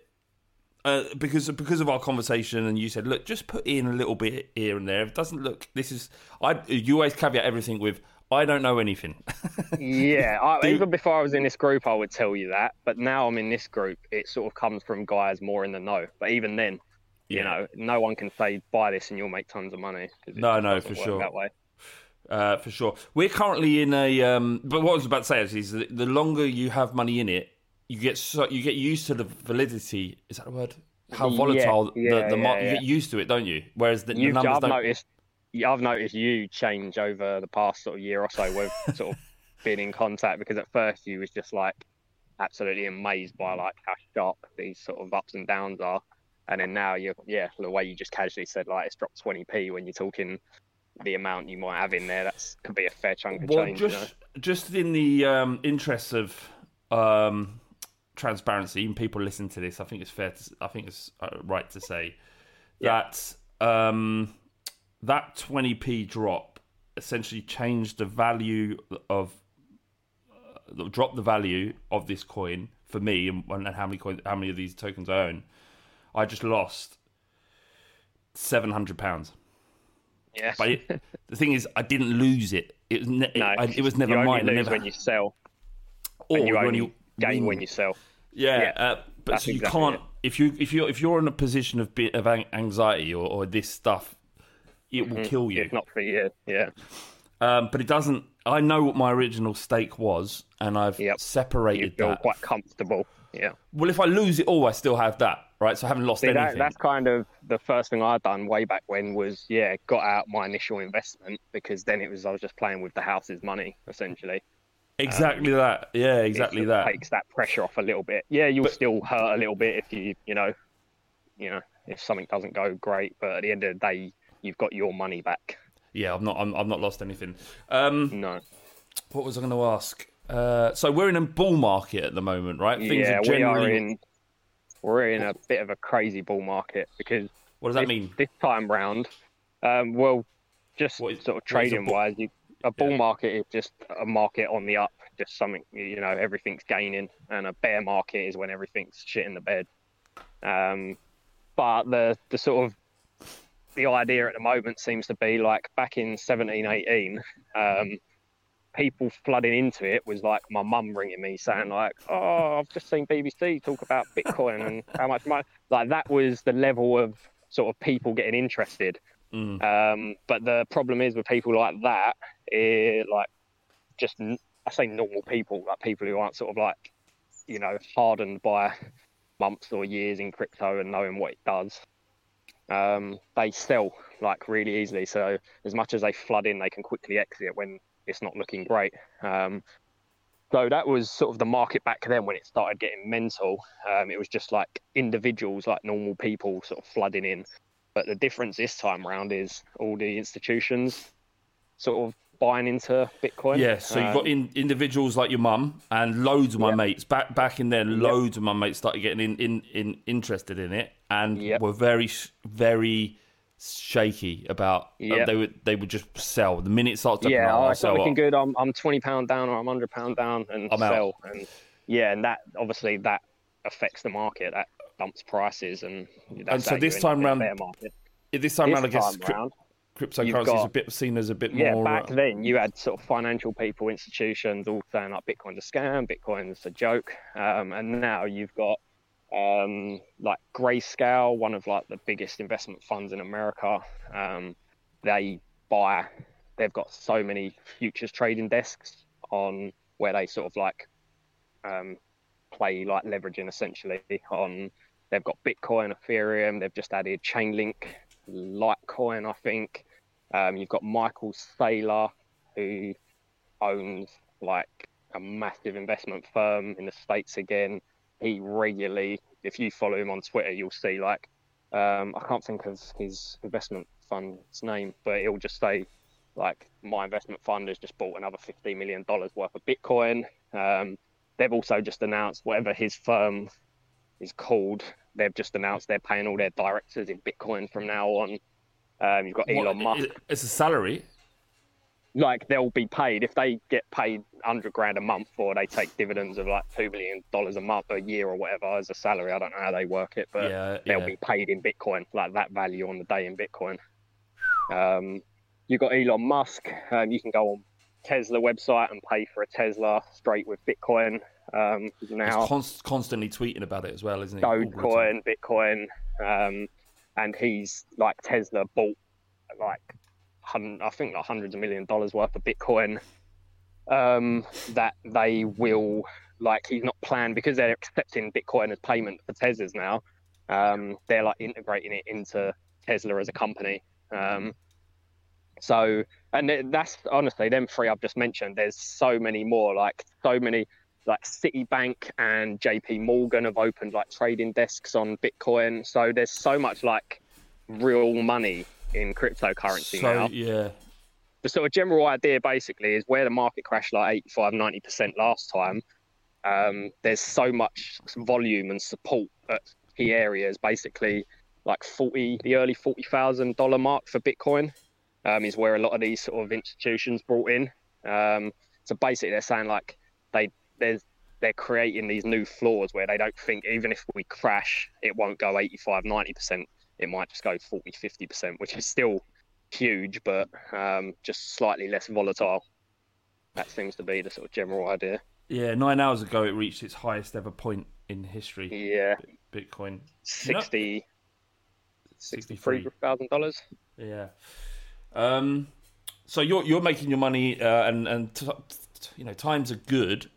uh, because because of our conversation, and you said, look, just put in a little bit here and there. If it doesn't look, this is I. You always caveat everything with, I don't know anything. <laughs> Yeah, I, Do- even before I was in this group, I would tell you that. But now I'm in this group, it sort of comes from guys more in the know. But even then, you know, no one can say buy this and you'll make tons of money. No, no, for sure. That way. Uh, for sure. We're currently in a. Um, but what I was about to say actually is the longer you have money in it, you get so you get used to the validity. Is that a word? How volatile yeah, the, the yeah, you get used to it, don't you? Whereas the, the numbers I've don't. noticed. I've noticed you change over the past sort of year or so. We've <laughs> sort of been in contact because at first you was just like absolutely amazed by like how sharp these sort of ups and downs are, and then now you're yeah the way you just casually said like it's dropped 20p when you're talking the amount you might have in there. That could be a fair chunk of Well, change. you know? just just in the um, interests of um, transparency, and people listen to this, I think it's fair. To, I think it's uh, right to say that um, that twenty p drop essentially changed the value of uh, dropped the value of this coin for me, and, and how many coins, how many of these tokens I own. I just lost seven hundred pounds. Yeah. But it, the thing is, I didn't lose it. It was, ne- no, I, it was never you mine. Lose never, when you sell, or and you when only you gain win. when you sell. Yeah, Yeah, uh, but so you exactly can't it. if you if you if you're in a position of bit of anxiety or, or this stuff, it will kill you. If not for you, yeah. Um, but it doesn't. I know what my original stake was, and I've Yep. You separated feel that. quite comfortable. Yeah. Well, if I lose it all, I still have that, right? So I haven't lost See, that, anything. that's kind of the first thing I'd done way back when was, yeah, got out my initial investment because then it was, I was just playing with the house's money, essentially. Exactly that. Yeah, exactly It that. Takes that pressure off a little bit. Yeah, you'll But- still hurt a little bit if you, you know, you know, if something doesn't go great, but at the end of the day, you've got your money back. Yeah, I'm not. I'm, I've not lost anything. Um, No. what was I going to ask? Uh, so we're in a bull market at the moment, right? Things yeah, are we are generally. in, we're in a bit of a crazy bull market because What does that this, mean? this time round, um, well, just is- sort of what is a trading bull- wise, you, a bull Yeah. market is just a market on the up, just something you know everything's gaining, and a bear market is when everything's shit in the bed. Um, but the the sort of the idea at the moment seems to be like back in 17, 18, um, people flooding into it was like my mum ringing me saying like, "Oh, I've just seen BBC talk about Bitcoin and how much money." <laughs> Like that was the level of sort of people getting interested. Mm. Um, but the problem is with people like that, eh, like just I say normal people, like people who aren't sort of like you know hardened by months or years in crypto and knowing what it does. Um, they sell like really easily. So as much as they flood in, they can quickly exit when it's not looking great. Um, so that was sort of the market back then when it started getting mental. Um, it was just like individuals, like normal people, sort of flooding in. But the difference this time round is all the institutions sort of buying into Bitcoin. Yeah, so you've got Um, in, individuals like your mum and loads of my Yep. mates back back in then. Yep. Loads of my mates started getting in, in, in interested in it and Yep. were very very shaky about. uh, Yep. they would they would just sell the minute it starts. to yeah, oh, it's not looking up. good. I'm I'm twenty pound down or I'm hundred pound down and I'm out. sell. And yeah, and that obviously that affects the market. That dumps prices and that's And so this time round-. This time This round, I guess cryp- round, cryptocurrency is a bit seen as a bit yeah, more. back uh, then you had sort of financial people, institutions all saying like Bitcoin's a scam, Bitcoin's a joke, um, and now you've got um, like Grayscale, one of like the biggest investment funds in America. Um, they buy, they've got so many futures trading desks on where they sort of like um, play like leveraging essentially on. They've got Bitcoin, Ethereum. They've just added Chainlink, Litecoin, I think. Um, you've got Michael Saylor, who owns like a massive investment firm in the states again. He regularly, if you follow him on Twitter, you'll see like um, I can't think of his investment fund's name, but it'll just say like my investment fund has just bought another fifteen million dollars worth of Bitcoin. Um, they've also just announced whatever his firm is called. They've just announced they're paying all their directors in Bitcoin from now on. Um, you've got what- Elon Musk It's a salary. Like they'll be paid if they get paid hundred grand a month or they take dividends of like two million dollars a month a year or whatever as a salary. I don't know how they work it, but Yeah, they'll yeah. be paid in Bitcoin, like that value on the day in Bitcoin. Um, you got Elon Musk. Um, you can go on Tesla website and pay for a Tesla straight with Bitcoin. Um, He's now const- constantly tweeting about it as well, isn't he? Dogecoin, Bitcoin, um, and he's like Tesla bought like I think like hundreds of million dollars worth of Bitcoin um, that they will like he's not planned because they're accepting Bitcoin as payment for Teslas now. Um, they're like integrating it into Tesla as a company. Um, so and that's honestly them three I've just mentioned. There's so many more, like so many like Citibank and JP Morgan have opened like trading desks on Bitcoin. So there's so much like real money in cryptocurrency So now. yeah, The sort of general idea basically is where the market crashed like 85, 90% last time. Um, there's so much volume and support at key areas, basically like 40, the early $40,000 mark for Bitcoin um, is where a lot of these sort of institutions brought in. Um, so basically they're saying like they, there's, they're creating these new floors where they don't think even if we crash, it won't go 85, 90%. It might just go 40, 50%, which is still huge, but um, just slightly less volatile. That seems to be the sort of general idea. yeah. Nine hours ago, it reached its highest ever point in history. Yeah, Bitcoin. 60, $63,000. Yeah. Um. So you're you're making your money, uh, and and t- t- you know times are good,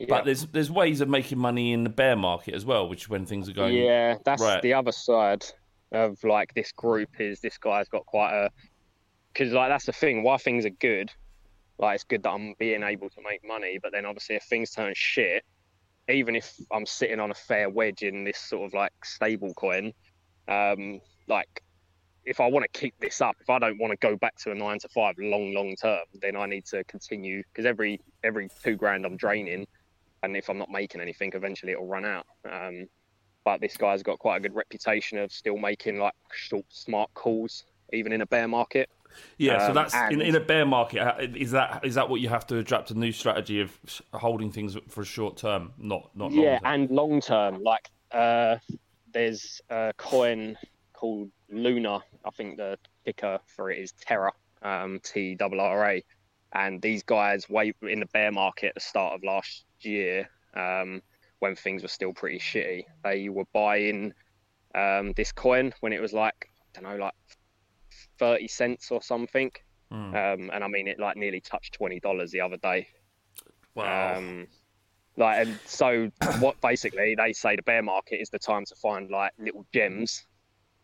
Yeah. but there's there's ways of making money in the bear market as well, which is when things are going. yeah, that's right. the other side of like this group is this guy's got quite a because like that's the thing. Why things are good, like it's good that I'm being able to make money, but then obviously if things turn shit, even if I'm sitting on a fair wedge in this sort of like stable coin, um, like if I want to keep this up, if I don't want to go back to a nine to five long, long term, then I need to continue because every every two grand I'm draining, and if I'm not making anything, eventually it'll run out. Um, but this guy's got quite a good reputation of still making like short, smart calls, even in a bear market. Yeah, so Um, that's in, and- in a bear market. uh, Is that is that what you have to adapt a new strategy of holding things for a short term, not not long yeah, term? and long term, like uh, there's a coin called Luna. I think the ticker for it is Terra, um, T R R A. And these guys, way in the bear market at the start of last year, um, when things were still pretty shitty, they were buying um, this coin when it was like I don't know, like thirty cents or something. Hmm. Um, and I mean, it like nearly touched twenty dollars the other day. Wow. Um, like, and so <coughs> what basically they say the bear market is the time to find like little gems,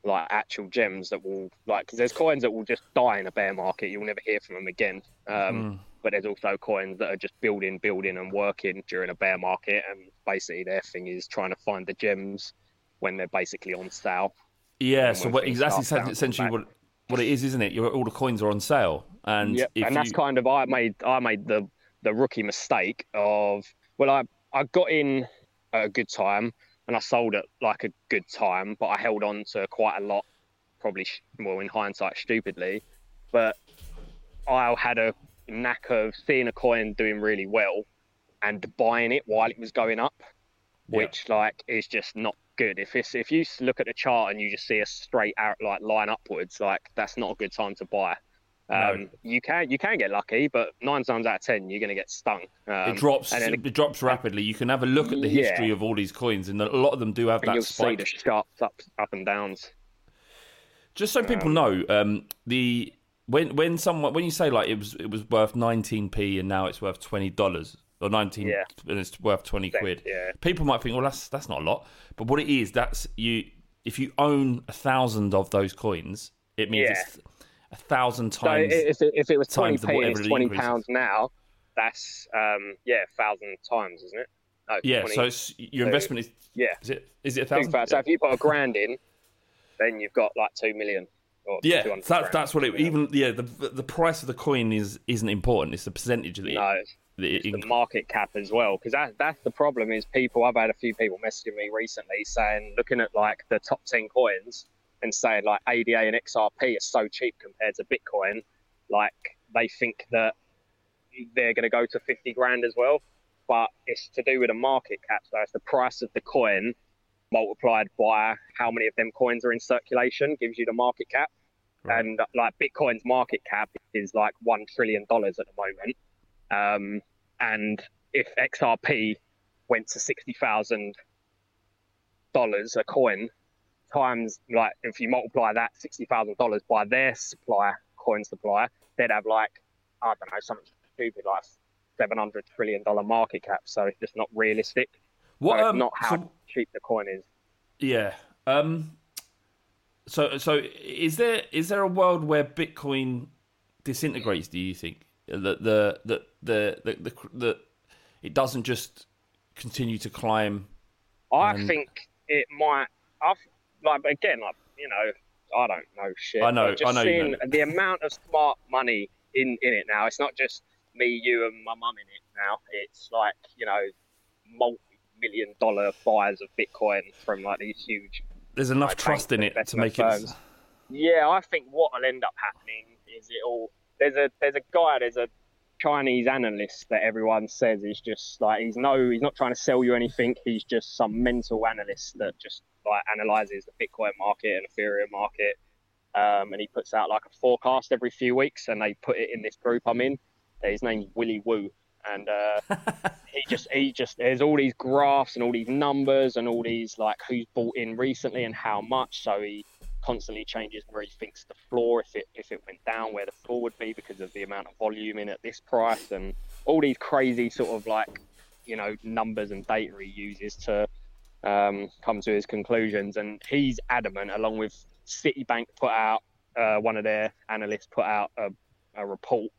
like actual gems that will like because there's coins that will just die in a bear market. You'll never hear from them again. Um, But there's also coins that are just building, building, and working during a bear market, and basically their thing is trying to find the gems when they're basically on sale. yeah, so what, start essentially, bouncing essentially back. what what it is, isn't it? All the coins are on sale, and Yep. and that's you- kind of I made I made the the rookie mistake of well I I got in at a good time and I sold at like a good time, but I held on to quite a lot, probably well in hindsight stupidly, but I had a knack of seeing a coin doing really well and buying it while it was going up, Yeah. which like is just not good. If it's if you look at the chart and you just see a straight out like line upwards, like that's not a good time to buy. No. Um, You can you can get lucky, but nine times out of ten you're going to get stung. Um, it drops, and then it drops rapidly. You can have a look at the Yeah. history of all these coins, and a lot of them do have and that you'll see the sharp up up and downs. Just so people know, um, the when when someone when you say like it was it was worth 19p and now it's worth twenty dollars or 19 Yeah. and it's worth 20 quid. yeah. People might think, well, that's that's not a lot, but what it is, that's you. If you own a thousand of those coins, it means Yeah. it's a thousand So times. if it, if it was twenty times the p whatever it's twenty pounds now, that's um, yeah, a thousand times, isn't it? No, yeah, 20 so it's, your so- investment is yeah. is it is it a thousand? So if you put a grand in, then you've got like two million. Yeah, that's grand. that's what it. Even yeah, the the price of the coin is isn't important. It's the percentage that it, no, that it it's the market cap as well because that that's the problem is people i've had a few people messaging me recently saying looking at like the top 10 coins and saying like ada and xrp are so cheap compared to bitcoin like they think that they're going to go to 50 grand as well but it's to do with a market cap so it's the price of the coin multiplied by how many of them coins are in circulation gives you the market cap Right. and like bitcoin's market cap is like one trillion dollars at the moment um, and if XRP went to sixty thousand dollars a coin, times like if you multiply that sixty thousand dollars by their supply coin supply, they'd have like I don't know something stupid like seven hundred trillion dollar market cap. So it's just not realistic. What So um, not how so- cheap the coin is. Yeah. Um. So so is there is there a world where Bitcoin disintegrates? Do you think that the the the the, the, the it doesn't just continue to climb? I And- think it might. I've like again, like you know, I don't know shit. I know- just I know seeing don't. the amount of smart money in in it now. It's not just me, you, and my mum in it now. It's like you know, multi-million dollar buyers of Bitcoin from like these huge. There's enough like, trust in it to make investment it. firms. Yeah, I think what will end up happening is it all. There's a there's a guy there's a Chinese analyst that everyone says is just like he's no he's not trying to sell you anything. He's just some mental analyst that just like analyzes the Bitcoin market and Ethereum market. Um, and he puts out like a forecast every few weeks, and they put it in this group I'm in. His name's Willy Woo, and uh, he just he just there's all these graphs and all these numbers and all these like who's bought in recently and how much. So he constantly changes where he thinks the floor if it if it went down where the floor would be because of the amount of volume in at this price and all these crazy sort of like you know numbers and data he uses to um, come to his conclusions and he's adamant along with Citibank put out uh, one of their analysts put out a, a report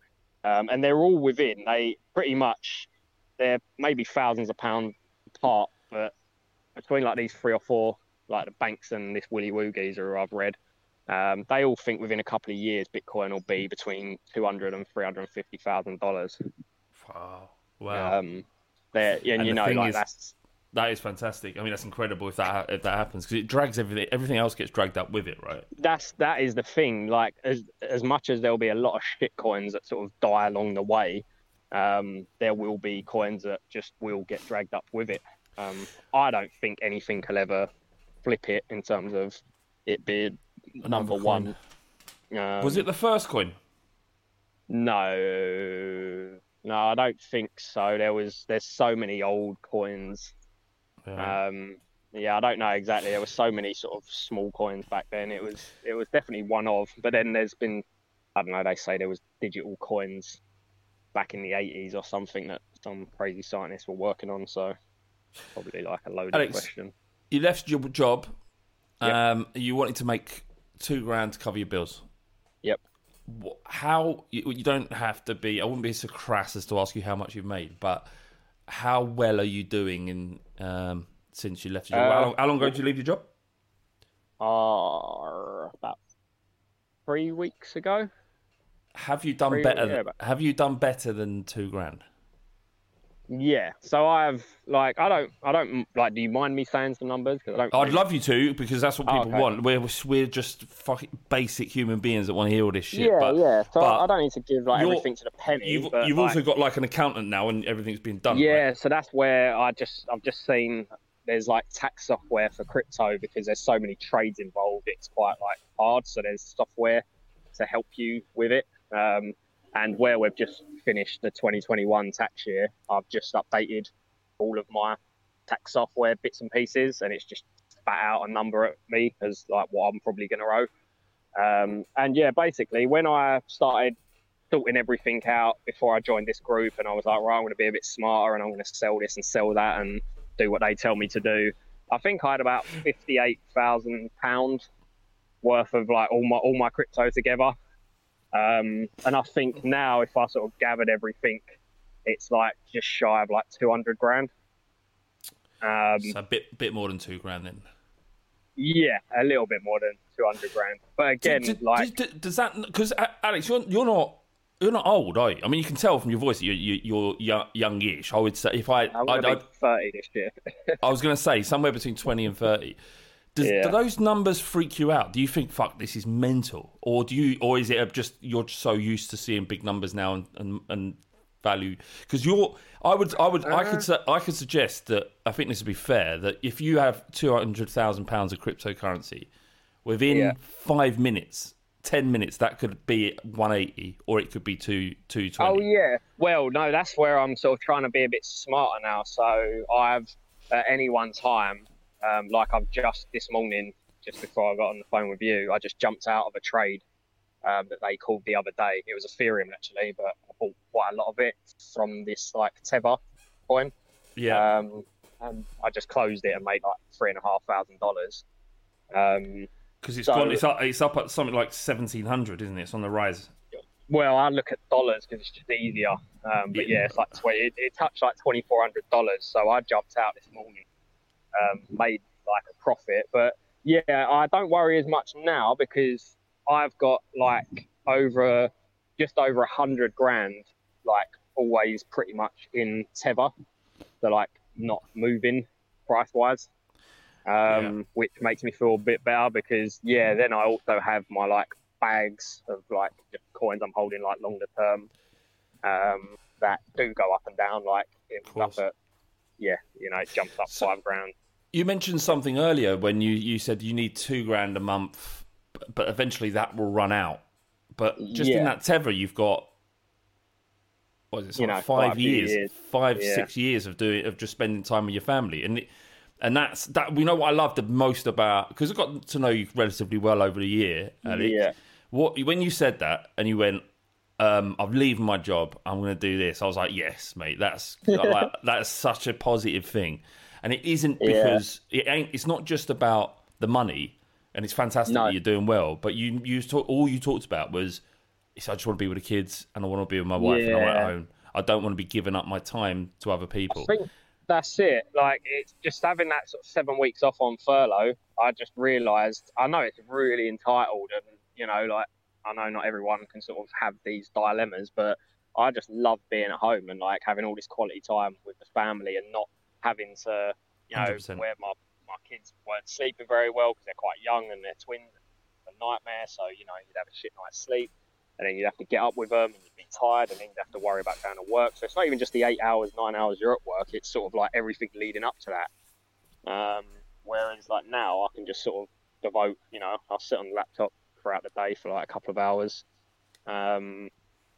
um, and they're all within they pretty much they're maybe thousands of pounds apart but between like these three or four like the banks and this Willy Woo geezer who I've read, um, they all think within a couple of years Bitcoin will be between two hundred and three hundred and fifty thousand dollars. Wow. Wow. Um, and, And you know, like is- that's that is fantastic. I mean, that's incredible if that if that happens because it drags everything. Everything else gets dragged up with it, right? that's that is the thing. Like as as much as there'll be a lot of shit coins that sort of die along the way, um, there will be coins that just will get dragged up with it. Um, I don't think anything will ever flip it in terms of it being number coin. one. Um, Was it the first coin? No, no, I don't think so. There was there's so many old coins. Yeah. Um, yeah, I don't know exactly. There were so many sort of small coins back then. It was it was definitely one of. But then there's been I don't know. They say there was digital coins back in the 80s or something that some crazy scientists were working on. So probably like a loaded Alex, question. you left your job. Yep. Um, you wanted to make two grand to cover your bills. Yep. How you, you don't have to be. I wouldn't be so crass as to ask you how much you've made, but how well are you doing in um, since you left your job? how, Uh, long, how long ago did you leave your job? Uh, about three weeks ago. Have you done Three- better? yeah, but- have you done better than two grand? Yeah. So I've like I don't I don't like. Do you mind me saying some numbers? Because I don't. I'd love you to because that's what Oh, people okay. want. We're we're just fucking basic human beings that want to hear all this shit. Yeah, but, yeah. So but I don't need to give like everything to the penny. You've but, you've like, also got like an accountant now, and everything's been done. Yeah, right? so that's where I just I've just seen there's like tax software for crypto because there's so many trades involved. It's quite like hard. So there's software to help you with it. Um, and where we've just finished the 2021 tax year, I've just updated all of my tax software bits and pieces, and it's just spat out a number at me as like what I'm probably going to owe. Um, and yeah, basically, when I started sorting everything out before I joined this group, and I was like, right, I'm going to be a bit smarter, and I'm going to sell this and sell that, and do what they tell me to do. I think I had about fifty-eight thousand pound worth of like all my all my crypto together, um, and I think now if I sort of gathered everything, it's like just shy of like two hundred grand. Um, so a bit bit more than two grand then. yeah, a little bit more than two hundred grand. But again, Do- do- like do- does that because Alex, you're you're not. You're not old, are you? I mean, you can tell from your voice that you're, you- you're young, youngish. I would say if I, I'm I, I, thirty this year. <laughs> I was going to say somewhere between twenty and thirty. Does, Yeah. Do those numbers freak you out? Do you think fuck this is mental, or do you, or is it just you're so used to seeing big numbers now and and, and value? Because you're, I would, I would, I Uh. could, su- I could suggest that I think this would be fair that if you have two hundred thousand pounds of cryptocurrency, within Yeah. five minutes, ten minutes, that could be one eighty, or it could be two two twenty. Oh yeah. Well, no, that's where I'm sort of trying to be a bit smarter now. So I've at any one time, um, like I've just this morning, just before I got on the phone with you, I just jumped out of a trade um, that they called the other day. It was Ethereum actually, but I bought quite a lot of it from this like Tether coin. Yeah, Um, and I just closed it and made like three and a half thousand dollars. Um, because it's so- gone. It's up. It's up at something like seventeen hundred, isn't it? It's on the rise. Well, I look at dollars because it's just easier. Um, but Yeah. it's like twenty. It, it touched like twenty four hundred dollars. So I jumped out this morning, um, made like a profit. But yeah, I don't worry as much now because I've got like over just over a hundred grand, like always pretty much in Tether. So like not moving price wise. Um, which makes me feel a bit better because yeah, then I also have my like bags of like coins I'm holding like longer term um, that do go up and down. Like it was up at yeah, you know, it jumps up So- five grand. You mentioned something earlier when you, you said you need two grand a month, but eventually that will run out. But just in that tether, you've got what is it? You know, five few years, years. five Yeah. six years of doing of just spending time with your family, and it, and that's that. We know what I love the most about because I've got to know you relatively well over the year, Alex. Yeah. What when you said that and you went, um, I'm leaving my job. I'm going to do this. I was like, yes, mate. That's like, <laughs> that's such a positive thing, and it isn't Yeah. because it ain't. It's not just about the money, and it's fantastic No. that you're doing well. But you you talk, all you talked about was, I just want to be with the kids and I want to be with my wife and I'm at Yeah. home. I don't want to be giving up my time to other people. I think that's it. Like it's just having that sort of seven weeks off on furlough. I just realised. I know it's really entitled, and you know, like I know not everyone can sort of have these dilemmas, but I just love being at home and like having all this quality time with the family and not having to, you know, 100%. where my my kids weren't sleeping very well because they're quite young and they're twins. A nightmare. So you know, you'd have a shit night's sleep and then you'd have to get up with them and you'd be tired and then you'd have to worry about going to work. So it's not even just the eight hours, nine hours you're at work, it's sort of like everything leading up to that. Um, whereas like now I can just sort of devote, you know, I'll sit on the laptop throughout the day for like a couple of hours. Um,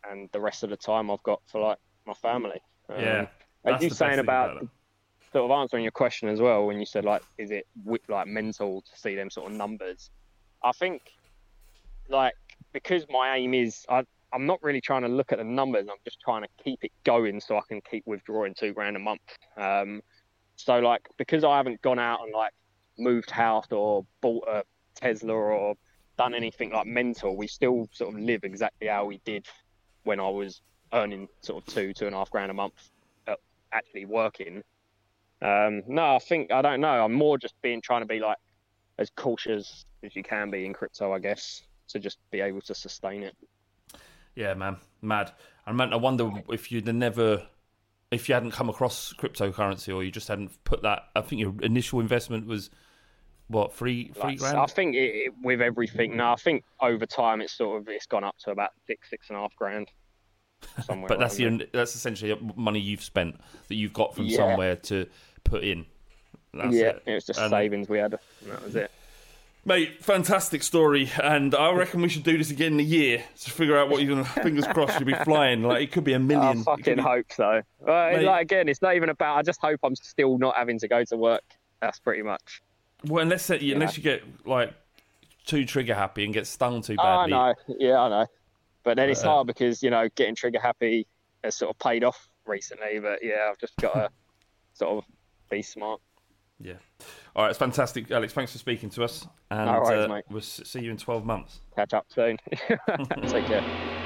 and the rest of the time I've got for like my family. Um, yeah, As you saying about, it. Sort of answering your question as well when you said like, is it like mental to see them sort of numbers? I think like because my aim is I, I'm not really trying to look at the numbers. I'm just trying to keep it going so I can keep withdrawing two grand a month. Um, so like because I haven't gone out and like moved house or bought a Tesla or done anything like mental, we still sort of live exactly how we did when I was earning sort of two two and a half grand a month, uh, actually working. Um, no, I think I don't know. I'm more just being trying to be like as cautious as you can be in crypto, I guess. to just be able to sustain it. Yeah, man, mad. I mean, I wonder if you'd never, if you hadn't come across cryptocurrency or you just hadn't put that. I think your initial investment was what three three Like, grand. I think it, it- with everything now, I think over time it's sort of it's gone up to about six six and a half grand. <laughs> Somewhere but that's your that's essentially money you've spent that you've got from Yeah. somewhere to put in. That's yeah, it. it was just And- savings we had, and that was it. Mate, fantastic story, and I reckon we should do this again in a year to figure out what you're gonna. <laughs> Fingers crossed, you'll be flying. Like it could be a million. I fucking be- hope so. Well, Mate. like again, it's not even about. I just hope I'm still not having to go to work. That's pretty much. Well, unless that, unless you get like too trigger happy and get stung too Oh, I badly. know. Yeah, I know. But then it's Uh, hard because you know getting trigger happy has sort of paid off recently. But yeah, I've just got to <laughs> sort of be smart. Yeah. All right, it's fantastic, Alex. Thanks for speaking to us, and No worries, uh, mate. we'll see you in twelve months. Catch up soon. <laughs> Take care.